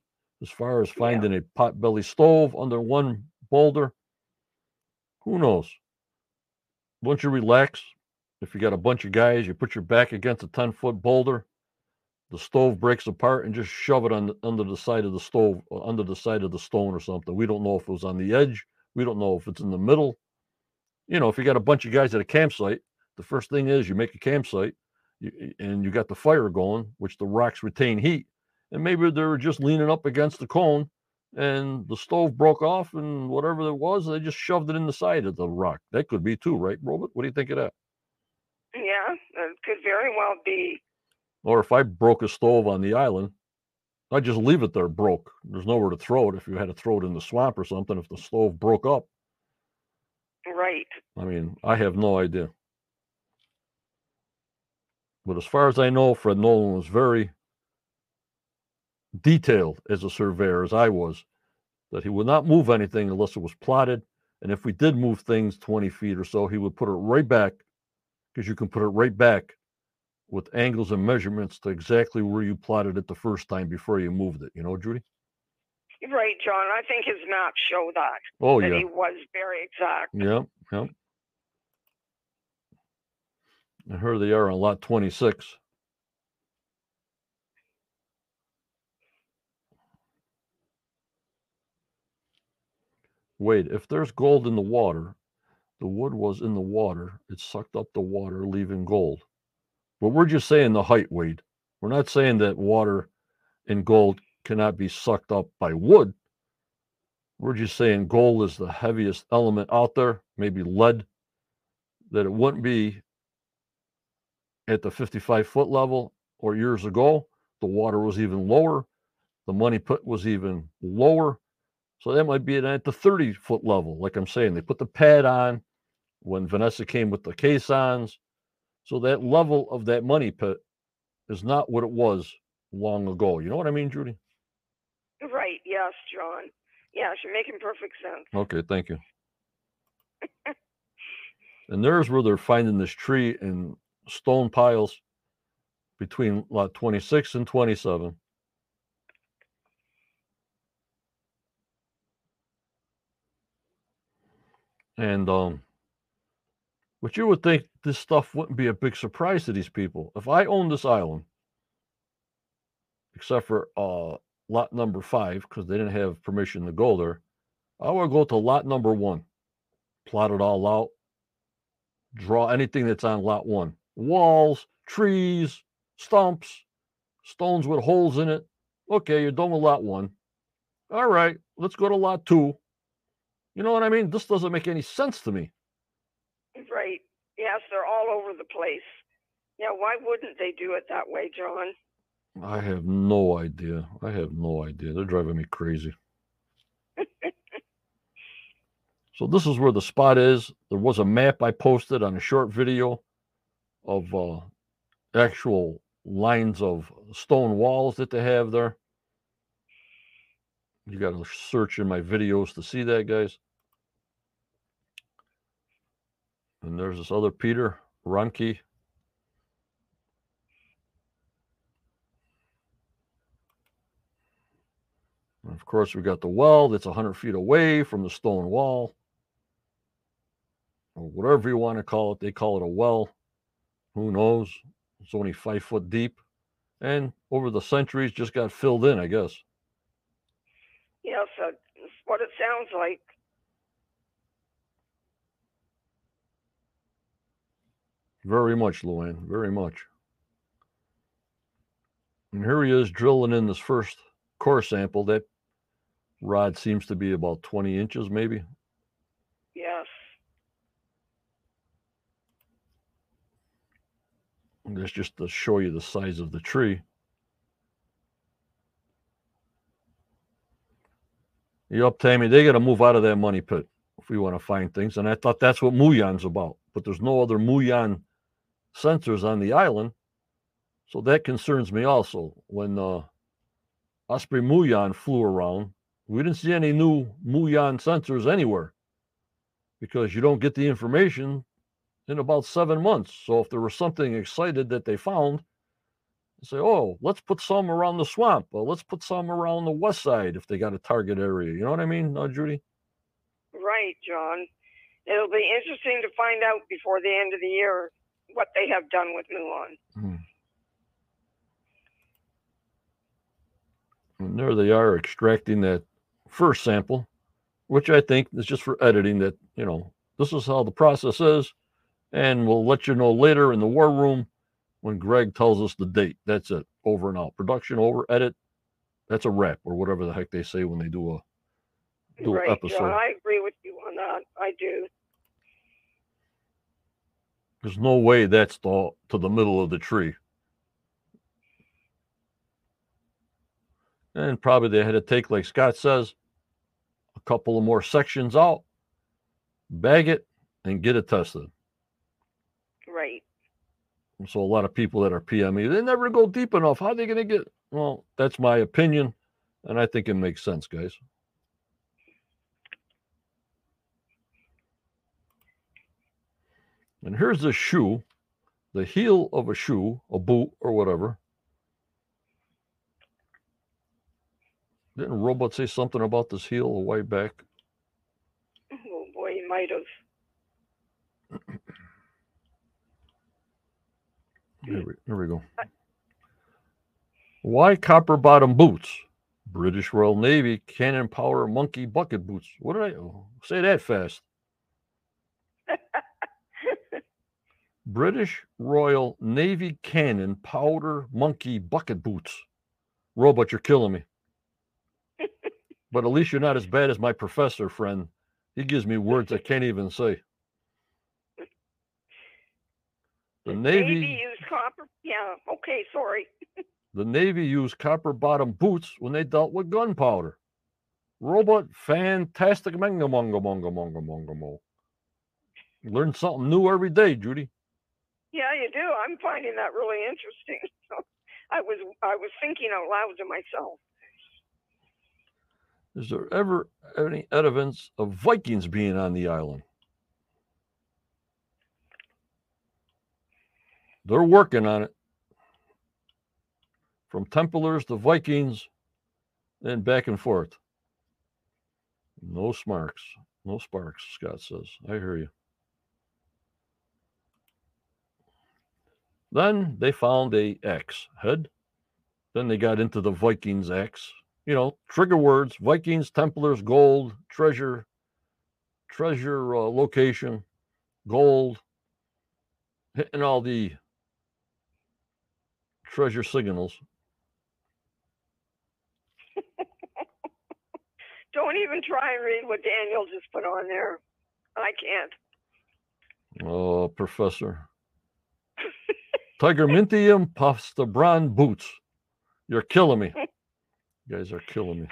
As far as finding a potbelly stove under one boulder, who knows? Once you relax, if you got a bunch of guys, you put your back against a 10 foot boulder, the stove breaks apart and just shove it on the, under the side of the stove, or under the side of the stone or something. We don't know if it was on the edge. We don't know if it's in the middle. You know, if you got a bunch of guys at a campsite, the first thing is you make a campsite you, and you got the fire going, which the rocks retain heat. And maybe they were just leaning up against the cone and the stove broke off, and whatever it was, they just shoved it in the side of the rock. That could be too, right, Robert? What do you think of that? Yeah, it could very well be. Or if I broke a stove on the island, I'd just leave it there broke. There's nowhere to throw it if you had to throw it in the swamp or something. If the stove broke up, Right. I mean, I have no idea. But as far as I know, Fred Nolan was very detailed as a surveyor, as I was, that he would not move anything unless it was plotted. And if we did move things 20 feet or so, he would put it right back because you can put it right back with angles and measurements to exactly where you plotted it the first time before you moved it. You know, Judy? Right, John. I think his maps show that. Oh, that yeah. he was very exact. Yep, yep. And here they are on lot 26. Wait, if there's gold in the water, the wood was in the water, it sucked up the water, leaving gold. But we're just saying the height, Wade. We're not saying that water and gold cannot be sucked up by wood. We're just saying gold is the heaviest element out there, maybe lead, that it wouldn't be at the 55 foot level or years ago. The water was even lower. The money put was even lower. So that might be at the 30 foot level. Like I'm saying, they put the pad on when Vanessa came with the caissons. So that level of that money pit is not what it was long ago. You know what I mean, Judy? Right. Yes, John. Making perfect sense. Okay, thank you. and there's where they're finding this tree in stone piles between lot 26 and 27. And um but you would think this stuff wouldn't be a big surprise to these people. If I owned this island, except for uh lot number five, because they didn't have permission to go there, I would go to lot number one, plot it all out, draw anything that's on lot one walls, trees, stumps, stones with holes in it. Okay, you're done with lot one. All right, let's go to lot two. You know what I mean? This doesn't make any sense to me. Right. Yes, they're all over the place. Yeah, why wouldn't they do it that way, John? I have no idea. I have no idea. They're driving me crazy. so this is where the spot is. There was a map I posted on a short video of uh, actual lines of stone walls that they have there. You got to search in my videos to see that, guys. And there's this other Peter Ronke. And of course, we got the well that's 100 feet away from the stone wall, or whatever you want to call it. They call it a well. Who knows? It's only five foot deep. And over the centuries, just got filled in, I guess. Yes, that's what it sounds like. Very much, Luann. Very much. And here he is drilling in this first core sample. That rod seems to be about 20 inches, maybe. Yes. That's just to show you the size of the tree. Yup, Tammy, they got to move out of that money pit if we want to find things. And I thought that's what Muon's about. But there's no other Muon sensors on the island. So that concerns me also. When uh, Osprey Muon flew around, we didn't see any new Muon sensors anywhere because you don't get the information in about seven months. So if there was something excited that they found, say, oh, let's put some around the swamp. Well, let's put some around the west side if they got a target area. You know what I mean, uh, Judy? Right, John. It'll be interesting to find out before the end of the year what they have done with Muon. And there they are extracting that first sample, which I think is just for editing that, you know, this is how the process is. And we'll let you know later in the war room when Greg tells us the date. That's it. Over and out. Production over, edit. that's a wrap or whatever the heck they say when they do a do right, an episode. John. I agree with you on that. I do. There's no way that's the, to the middle of the tree. And probably they had to take, like Scott says, a couple of more sections out, bag it, and get it tested. Right. So a lot of people that are PME, they never go deep enough. How are they going to get? Well, that's my opinion, and I think it makes sense, guys. And here's a shoe, the heel of a shoe, a boot or whatever. Didn't Robot say something about this heel a way back? Oh boy, he might have. Here we, we go. Why copper bottom boots? British Royal Navy Cannon Power Monkey Bucket Boots. What did I oh, say that fast? British Royal Navy Cannon Powder Monkey Bucket Boots. Robot, you're killing me. But at least you're not as bad as my professor friend. He gives me words I can't even say. The Navy, Navy used copper. Yeah. Okay. Sorry. the Navy used copper bottom boots when they dealt with gunpowder. Robot, fantastic mango mongo mongo mongo mongo mo. Learn something new every day, Judy. Yeah, you do. I'm finding that really interesting. I was I was thinking out loud to myself. Is there ever any evidence of Vikings being on the island? They're working on it. From Templars to Vikings and back and forth. No sparks. No sparks, Scott says. I hear you. Then they found a axe head. Then they got into the Vikings X. You know, trigger words: Vikings, Templars, gold, treasure, treasure uh, location, gold, hitting all the treasure signals. Don't even try and read what Daniel just put on there. I can't. Oh, Professor. Tiger Mintium Pasta Bron boots. You're killing me. You guys are killing me.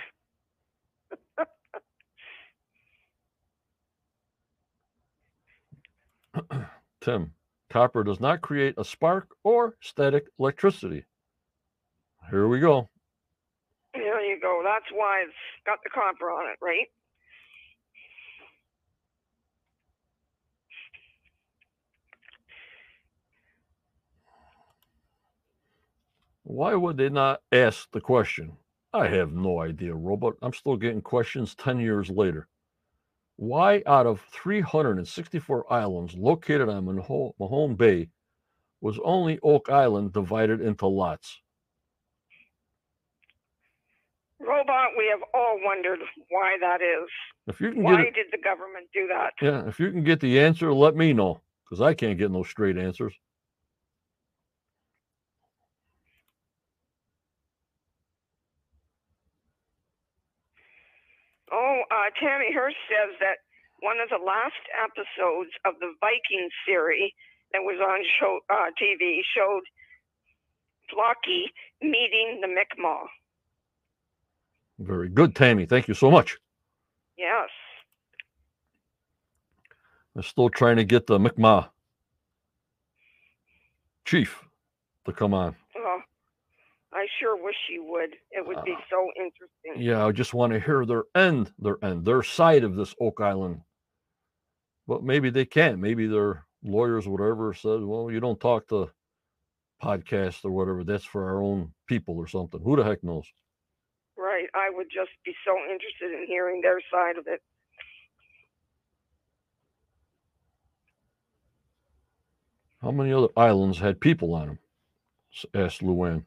Tim, copper does not create a spark or static electricity. Here we go. There you go. That's why it's got the copper on it, right? Why would they not ask the question? I have no idea, Robot. I'm still getting questions 10 years later. Why, out of 364 islands located on Maho- Mahone Bay, was only Oak Island divided into lots? Robot, we have all wondered why that is. If you can get Why it, did the government do that? yeah, if you can get the answer, let me know because I can't get no straight answers. Oh, uh, Tammy Hirsch says that one of the last episodes of the Viking series that was on show uh, TV showed Floki meeting the Mi'kmaq. Very good, Tammy. Thank you so much. Yes. I'm still trying to get the Mi'kmaq chief to come on. Oh, I sure wish you would. It would be Ah. so interesting. Yeah, I just want to hear their end, their end, their side of this Oak Island. But maybe they can't. Maybe their lawyers, whatever, says, well, you don't talk to podcasts or whatever. That's for our own people or something. Who the heck knows? Right. I would just be so interested in hearing their side of it. How many other islands had people on them? asked Luann.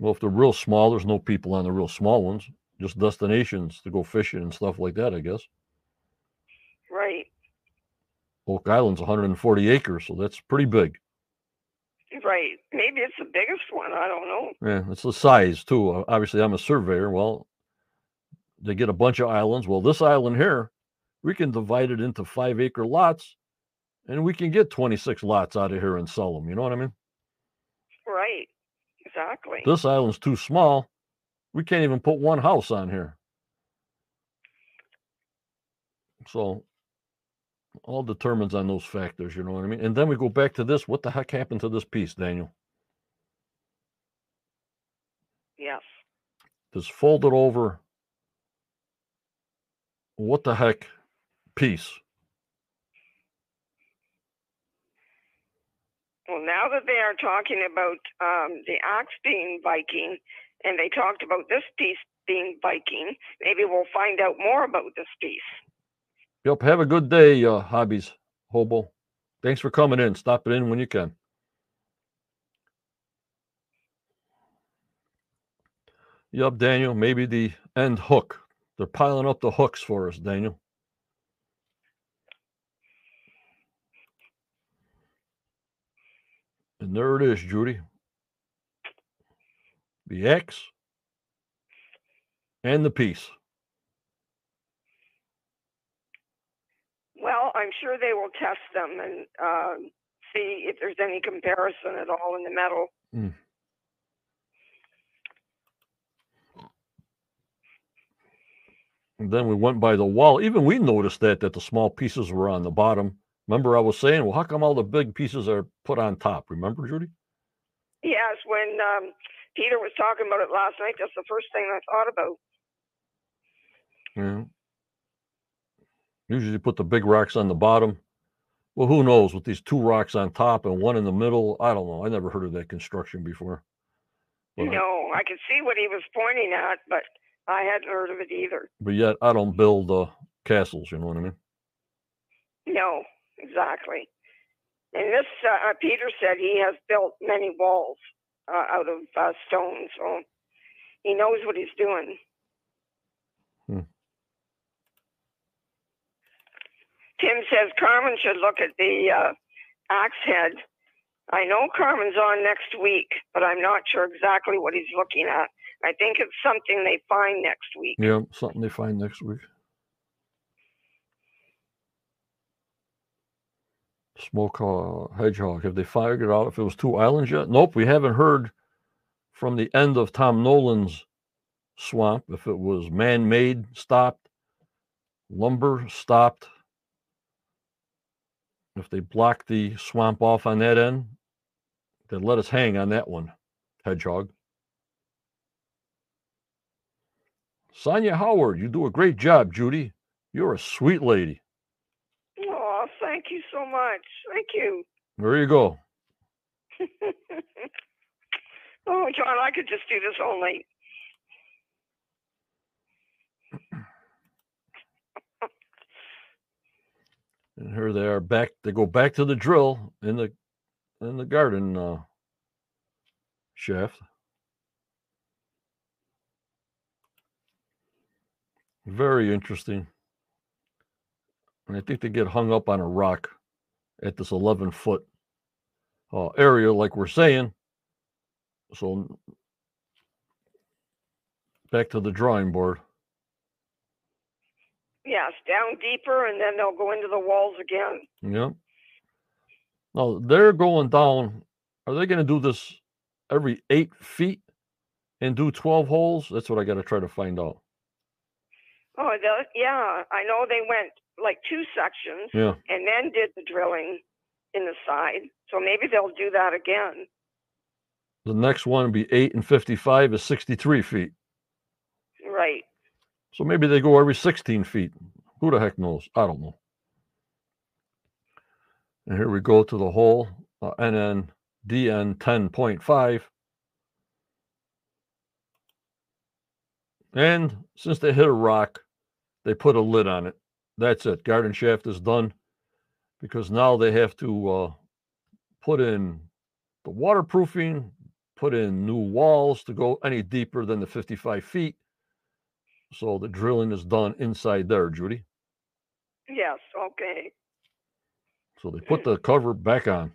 Well, if they're real small, there's no people on the real small ones, just destinations to go fishing and stuff like that, I guess. Right. Oak Island's 140 acres, so that's pretty big. Right. Maybe it's the biggest one. I don't know. Yeah, it's the size too. Obviously, I'm a surveyor. Well, they get a bunch of islands. Well, this island here, we can divide it into five acre lots, and we can get 26 lots out of here and sell them. You know what I mean? Exactly. This island's too small. We can't even put one house on here. So, all determines on those factors. You know what I mean? And then we go back to this. What the heck happened to this piece, Daniel? Yes. This folded over. What the heck piece? Well, now that they are talking about um, the axe being Viking, and they talked about this piece being Viking, maybe we'll find out more about this piece. Yep. Have a good day, uh, hobbies hobo. Thanks for coming in. Stop it in when you can. Yep, Daniel. Maybe the end hook. They're piling up the hooks for us, Daniel. And there it is, Judy. The X and the piece. Well, I'm sure they will test them and um, see if there's any comparison at all in the metal. Mm. And then we went by the wall. Even we noticed that that the small pieces were on the bottom. Remember, I was saying, well, how come all the big pieces are put on top? Remember, Judy? Yes, when um, Peter was talking about it last night, that's the first thing I thought about. Yeah. Usually you put the big rocks on the bottom. Well, who knows with these two rocks on top and one in the middle? I don't know. I never heard of that construction before. But, No, I could see what he was pointing at, but I hadn't heard of it either. but yet I don't build uh, castles. You know what I mean? No, exactly. And this, uh, uh, Peter said he has built many walls uh, out of uh, stone, so he knows what he's doing. Hmm. Tim says Carmen should look at the uh, axe head. I know Carmen's on next week, but I'm not sure exactly what he's looking at. I think it's something they find next week. Yeah, something they find next week. Smoke uh, hedgehog. Have they figured out if it was two islands yet? Nope, we haven't heard from the end of Tom Nolan's swamp if it was man-made, stopped, lumber stopped. If they blocked the swamp off on that end, then let us hang on that one, hedgehog. Sonia Howard, you do a great job, Judy. You're a sweet lady. Thank you so much. Thank you. There you go. oh, John, I could just do this all night. And here they are back. They go back to the drill in the in the garden uh, shaft. Very interesting. And I think they get hung up on a rock at this 11 foot uh, area, like we're saying. So back to the drawing board. Yes, down deeper, and then they'll go into the walls again. Yep. Now they're going down. Are they going to do this every eight feet and do 12 holes? That's what I got to try to find out. Oh, yeah, I know they went like two sections Yeah. and then did the drilling in the side. So maybe they'll do that again. The next one would be eight and 55 is 63 feet. Right. So maybe they go every 16 feet. Who the heck knows? I don't know. And here we go to the hole, uh, NN DN 10.5. And since they hit a rock, they put a lid on it. That's it. Garden shaft is done because now they have to uh, put in the waterproofing, put in new walls to go any deeper than the 55 feet. So the drilling is done inside there, Judy. Yes. Okay. So they put the cover back on.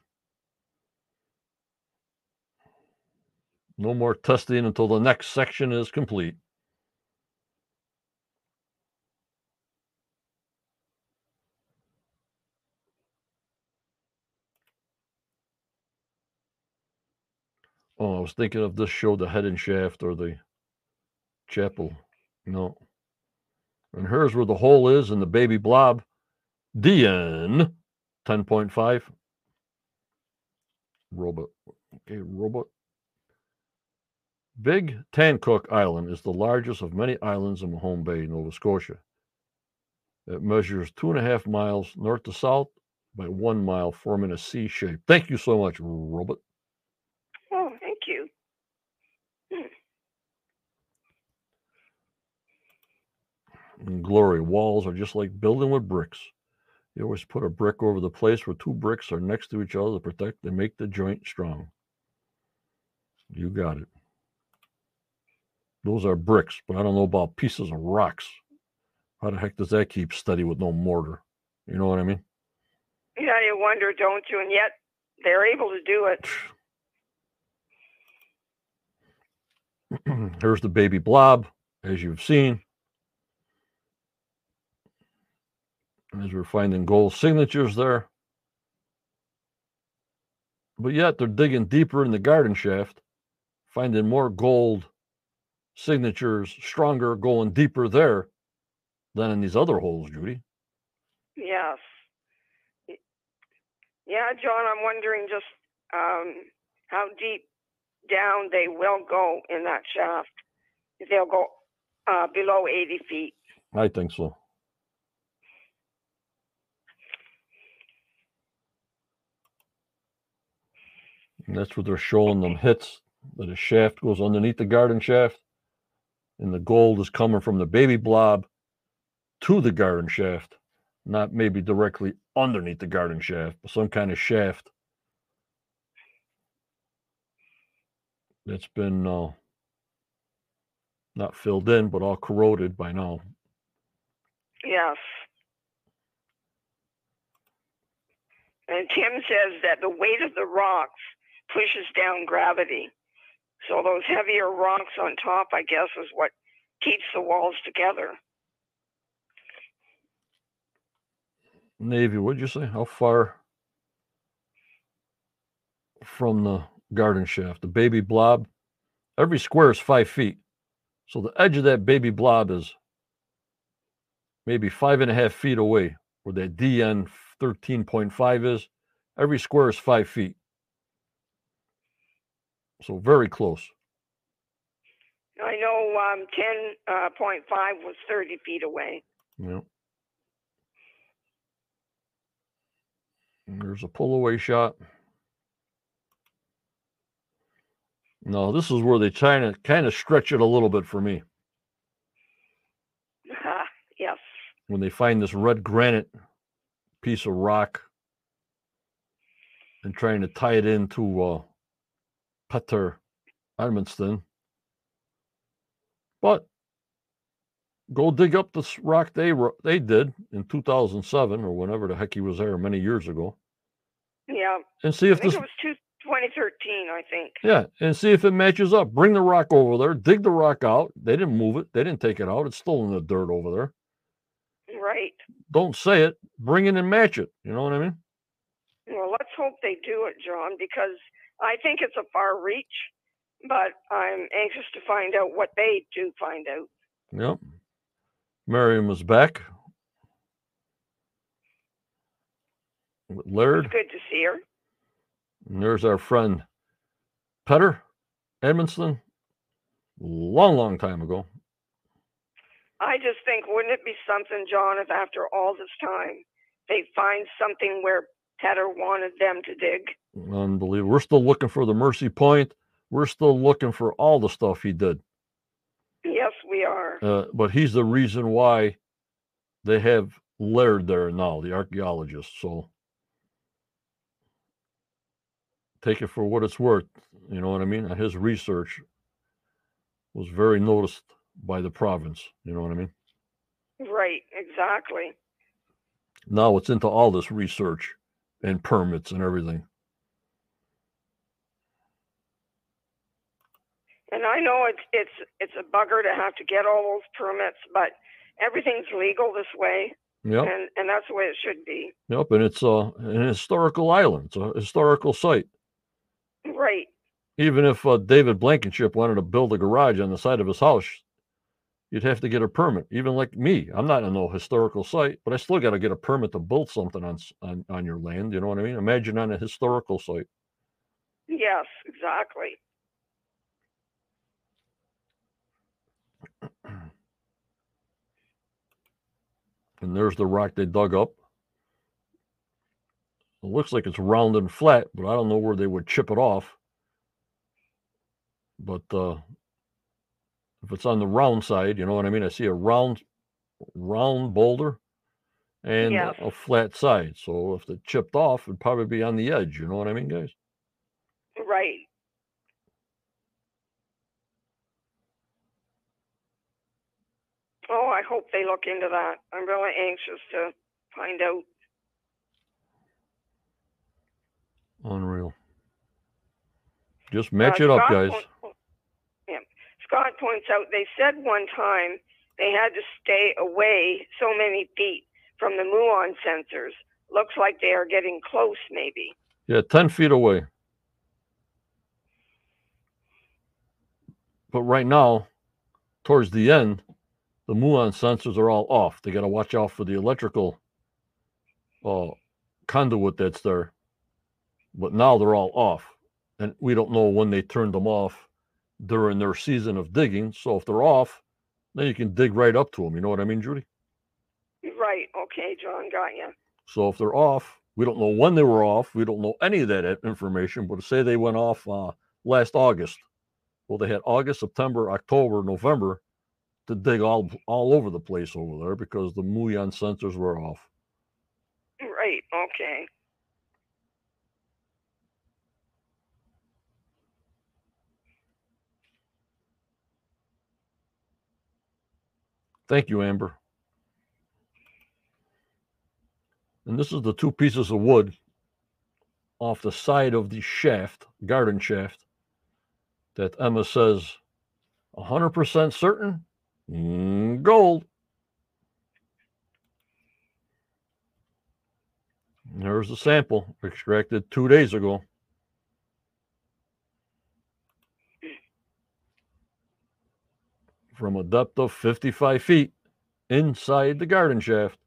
No more testing until the next section is complete. Oh, I was thinking of this show, The Hedden Shaft or the Chappell. No. And here's where the hole is in the baby blob. DN 10.5. Robot. Okay, robot. Big Tancook Island is the largest of many islands in Mahone Bay, Nova Scotia. It measures two and a half miles north to south by one mile, forming a C shape. Thank you so much, Robot. Oh, thank you. And glory, walls are just like building with bricks. You always put a brick over the place where two bricks are next to each other to protect and make the joint strong. You got it. Those are bricks, but I don't know about pieces of rocks. How the heck does that keep steady with no mortar? You know what I mean? Yeah, you wonder, don't you? And yet they're able to do it. Here's the baby blob, as you've seen. As we're finding gold signatures there. But yet they're digging deeper in the garden shaft, finding more gold signatures, stronger, going deeper there than in these other holes, Judy. Yes. Yeah, John, I'm wondering just um, how deep down they will go in that shaft. They'll go uh, below 80 feet. I think so. And that's what they're showing them hits that a shaft goes underneath the garden shaft, and the gold is coming from the baby blob to the garden shaft, not maybe directly underneath the garden shaft, but some kind of shaft that's been uh, not filled in, but all corroded by now. Yes. And Tim says that the weight of the rocks pushes down gravity. So those heavier rocks on top, I guess, is what keeps the walls together. Navy, what'd you say? How far from the garden shaft? The baby blob? Every square is five feet. So the edge of that baby blob is maybe five and a half feet away, where that DN 13.5 is. Every square is five feet. So very close. I know um, 10.5 was 30 feet away. Yeah. And There's a pull away shot. No, this is where they try to kind of stretch it a little bit for me. Yes. When they find this red granite piece of rock and trying to tie it into uh, Petter Amundsen. But go dig up this rock they they did in 2007 or whenever the heck he was there many years ago, Yeah. and see if this it was two, 2013, I think. Yeah, and see if it matches up. Bring the rock over there, dig the rock out. They didn't move it, they didn't take it out. It's still in the dirt over there. Right. Don't say it, bring it and match it. You know what I mean? Well, let's hope they do it, John, because I think it's a far reach, but I'm anxious to find out what they do find out. Yep. Miriam is back. Laird, It's good to see her. and there's our friend Petter Amundsen. Long, long time ago. I just think, wouldn't it be something, John, if after all this time they find something where Petter wanted them to dig? Unbelievable. We're still looking for the Mercy Point. We're still looking for all the stuff he did. Yes, we are. Uh, but he's the reason why they have Laird there now, the archaeologist. So take it for what it's worth. You know what I mean? His research was very noticed by the province. You know what I mean? Right, exactly. Now it's into all this research and permits and everything. And I know it's it's it's a bugger to have to get all those permits, but everything's legal this way, Yep. and and that's the way it should be. Yep. And it's uh, an historical island. It's a historical site. Right. Even if uh, David Blankenship wanted to build a garage on the side of his house, you'd have to get a permit. Even like me, I'm not in no historical site, but I still got to get a permit to build something on, on on your land. You know what I mean? Imagine on a historical site. Yes. Exactly. And there's the rock they dug up. It looks like it's round and flat, but I don't know where they would chip it off. But uh, if it's on the round side, you know what I mean? I see a round, round boulder and Yes. a flat side. So if it chipped off, it'd probably be on the edge. You know what I mean, guys? Right. Oh, I hope they look into that. I'm really anxious to find out. Unreal. Just match Uh, it up, guys. Scott points out they said one time they had to stay away so many feet from the muon sensors. Looks like they are getting close, maybe. Yeah, 10 feet away. But right now, towards the end, the muon sensors are all off. They got to watch out for the electrical uh, conduit that's there. But now they're all off. And we don't know when they turned them off during their season of digging. So if they're off, then you can dig right up to them. You know what I mean, Judy? Right. Okay, John, got you. So if they're off, we don't know when they were off. We don't know any of that information. But say they went off uh, last August. Well, they had August, September, October, November to dig all all over the place over there because the muon sensors were off. Right. Okay. Thank you, Amber. And this is the two pieces of wood off the side of the shaft, garden shaft, that Emma says 100% certain mm, gold. There's the sample extracted two days ago. From a depth of 55 feet inside the garden shaft.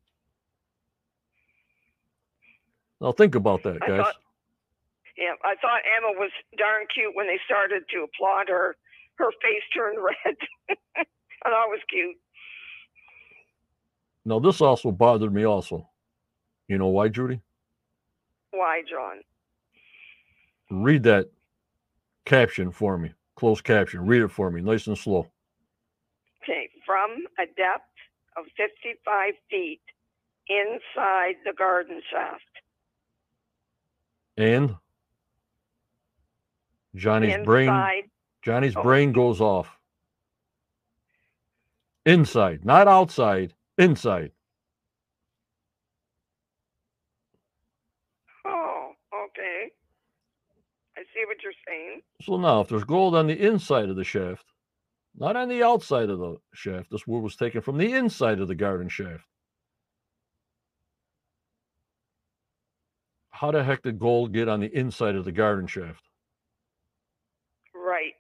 Now think about that, I guys. thought- Yeah, I thought Emma was darn cute when they started to applaud her. Her face turned red. I thought it was cute. Now this also bothered me also. You know why, Judy? Why, John? Read that caption for me. Closed caption. Read it for me, nice and slow. Okay, from a depth of 55 feet inside the garden shaft. And Johnny's brain Johnny's Oh. brain goes off. Inside, not outside, inside. oh, okay. I see what you're saying. So now if there's gold on the inside of the shaft, not on the outside of the shaft, this wood was taken from the inside of the garden shaft. How the heck did gold get on the inside of the garden shaft? Right.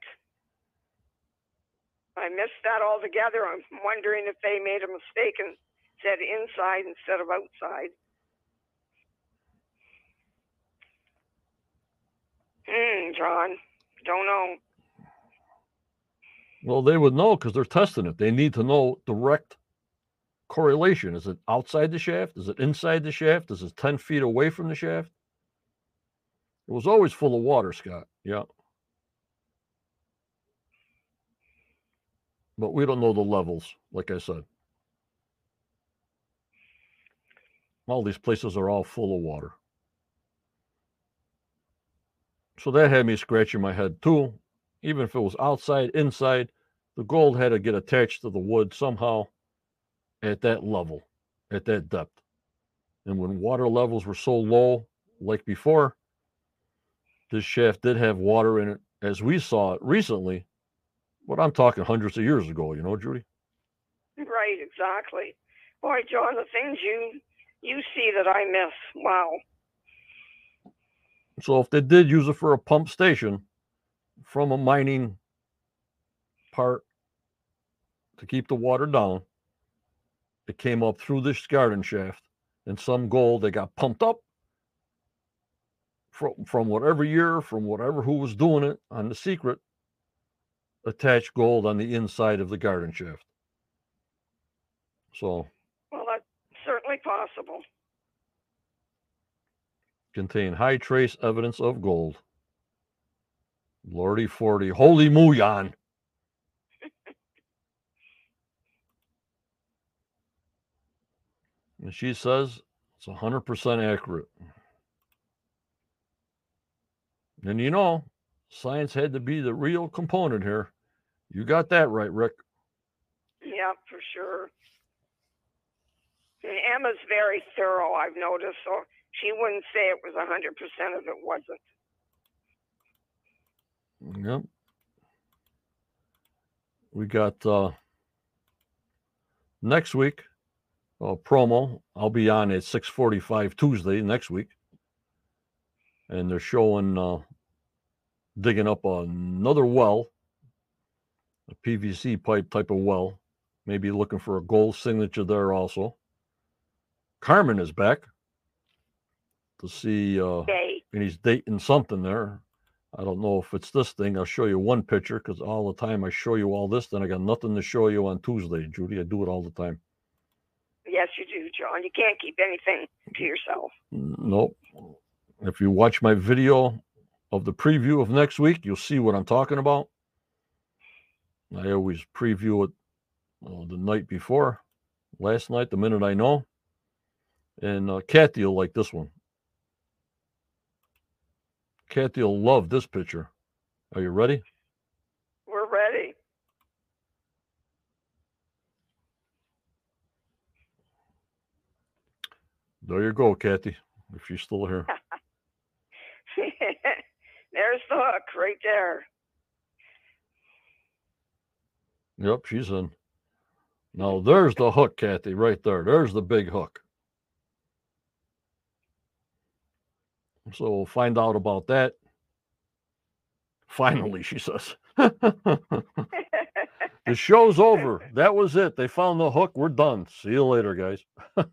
I missed that altogether. I'm wondering if they made a mistake and said inside instead of outside. Hmm, John. Don't know. Well, they would know because they're testing it. They need to know direct correlation. Is it outside the shaft? Is it inside the shaft? Is it 10 feet away from the shaft? It was always full of water, Scott. Yeah. But we don't know the levels, like I said. All these places are all full of water. So that had me scratching my head too. Even if it was outside, inside, the gold had to get attached to the wood somehow at that level, at that depth. And when water levels were so low, like before, this shaft did have water in it, as we saw it recently. But I'm talking hundreds of years ago, you know, Judy. Right, exactly. Boy, John, the things you you see that I miss. Wow. So if they did use it for a pump station from a mining part to keep the water down, it came up through this garden shaft and some gold they got pumped up from from whatever year, from whatever who was doing it on the secret, attached gold on the inside of the garden shaft. So Well, that's certainly possible. contain high trace evidence of gold. Lordy forty, holy Muyan. And she says it's hundred percent accurate. And you know, science had to be the real component here. You got that right, Rick. Yeah, for sure. And Emma's very thorough, I've noticed, so she wouldn't say it was a 100% if it wasn't. Yep. We got uh next week a promo. I'll be on at 6:45 Tuesday next week. And they're showing uh digging up another well, a PVC pipe type of well. Maybe looking for a gold signature there also. Carmen is back to see uh and he's dating something there. I don't know if it's this thing. I'll show you one picture because all the time I show you all this, then I got nothing to show you on Tuesday, Judy. I do it all the time. Yes, you do, John. You can't keep anything to yourself. Nope. If you watch my video of the preview of next week, you'll see what I'm talking about. I always preview it uh, the night before, last night, the minute I know. And uh, Kathy will like this one. Kathy will love this picture. Are you ready? We're ready. There you go, Kathy, if she's still here. There's the hook right there. Yep, she's in. Now there's the hook, Kathy, right there. There's the big hook. So we'll find out about that. Finally, she says. the show's over. That was it. They found the hook. We're done. See you later, guys.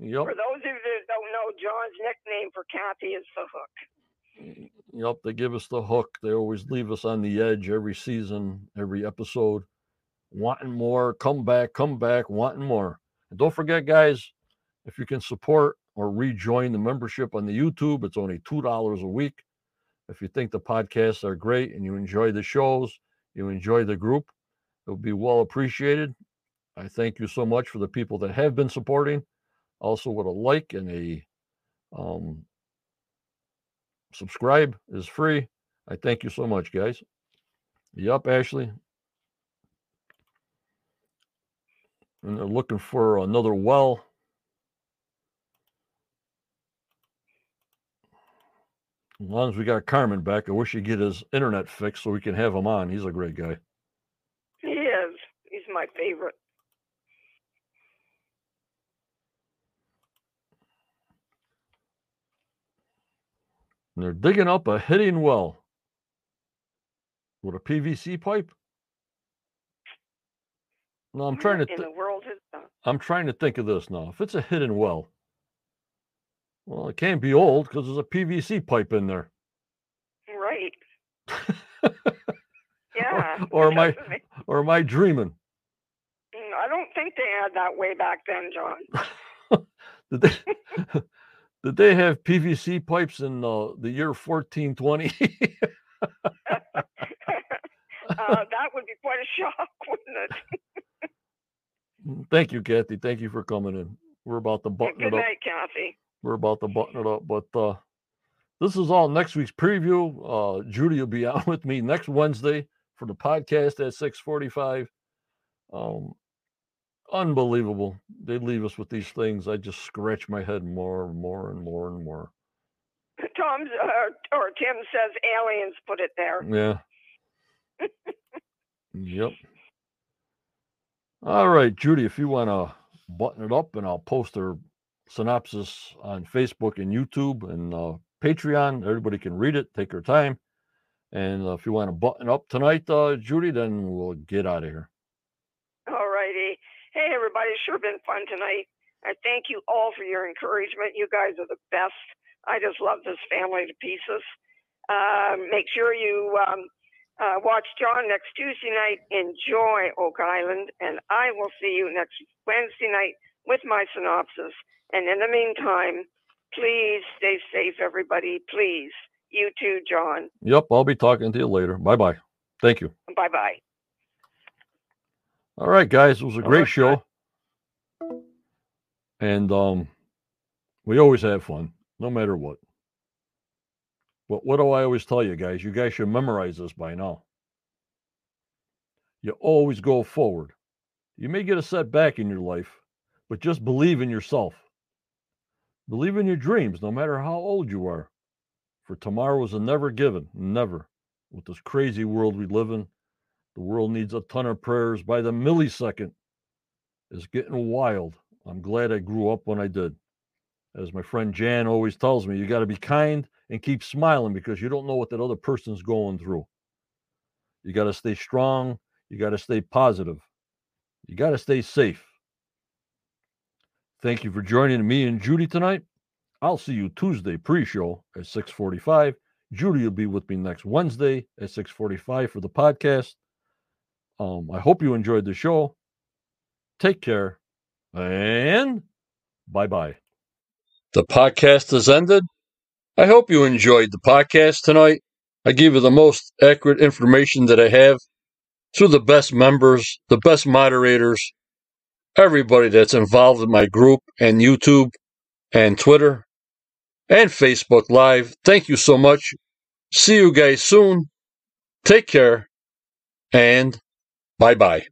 yep. For those of you that don't know, John's nickname for Kathy is the hook. Yep, they give us the hook. They always leave us on the edge every season, every episode, wanting more. Come back, come back, wanting more. And don't forget, guys, if you can support or rejoin the membership on the YouTube, it's only $2 a week. If you think the podcasts are great and you enjoy the shows, you enjoy the group, it would be well appreciated. I thank you so much for the people that have been supporting. Also, with a like and a um, subscribe is free. I thank you so much, guys. Yup, Ashley. And they're looking for another well. As long as we got Carmen back, I wish he'd get his internet fixed so we can have him on. He's a great guy. He is. He's my favorite. And they're digging up a hidden well with a PVC pipe. No, I'm trying to. in the world is I'm trying to think of this now. If it's a hidden well, well, it can't be old because there's a PVC pipe in there. right. Yeah. or it am I- make- Or am I dreaming? Mm, I don't think they had that way back then, John. Did they, did they have PVC pipes in uh, the year 1420? uh, that would be quite a shock, wouldn't it? Thank you, Kathy. Thank you for coming in. We're about to button Good it up. night, Kathy. We're about to button it up, but uh, this is all next week's preview. Uh, Judy will be on with me next Wednesday for the podcast at 6:45. Um, unbelievable. They leave us with these things. I just scratch my head more and more and more and more. Tom uh, or Tim says aliens put it there. Yeah. Yep. All right, Judy, if you want to button it up, and I'll post her synopsis on Facebook and YouTube and uh, Patreon. Everybody can read it, take their time. And uh, if you want to button up tonight, uh, Judy, then we'll get out of here. All righty. Hey, everybody. It's sure been fun tonight. I thank you all for your encouragement. You guys are the best. I just love this family to pieces. Um, make sure you um, uh, watch John next Tuesday night. Enjoy Oak Island, and I will see you next Wednesday night with my synopsis. And in the meantime, please stay safe, everybody. Please. You too, John. Yep, I'll be talking to you later. Bye bye. Thank you. Bye bye. All right, guys. It was a great right, show. And um we always have fun, no matter what. But what do I always tell you guys? You guys should memorize this by now. You always go forward. You may get a setback in your life, but just believe in yourself. Believe in your dreams, no matter how old you are. For tomorrow is a never given, never. With this crazy world we live in, the world needs a ton of prayers by the millisecond. It's getting wild. I'm glad I grew up when I did. As my friend Jan always tells me, you got to be kind and keep smiling because you don't know what that other person's going through. You got to stay strong. You got to stay positive. You got to stay safe. Thank you for joining me and Judy tonight. I'll see you Tuesday pre-show at 6:45. Judy will be with me next Wednesday at 6:45 for the podcast. Um, I hope you enjoyed the show. Take care and bye-bye. The podcast has ended. I hope you enjoyed the podcast tonight. I give you the most accurate information that I have through the best members, the best moderators, everybody that's involved in my group and YouTube and Twitter and Facebook Live. Thank you so much. See you guys soon. Take care and bye bye.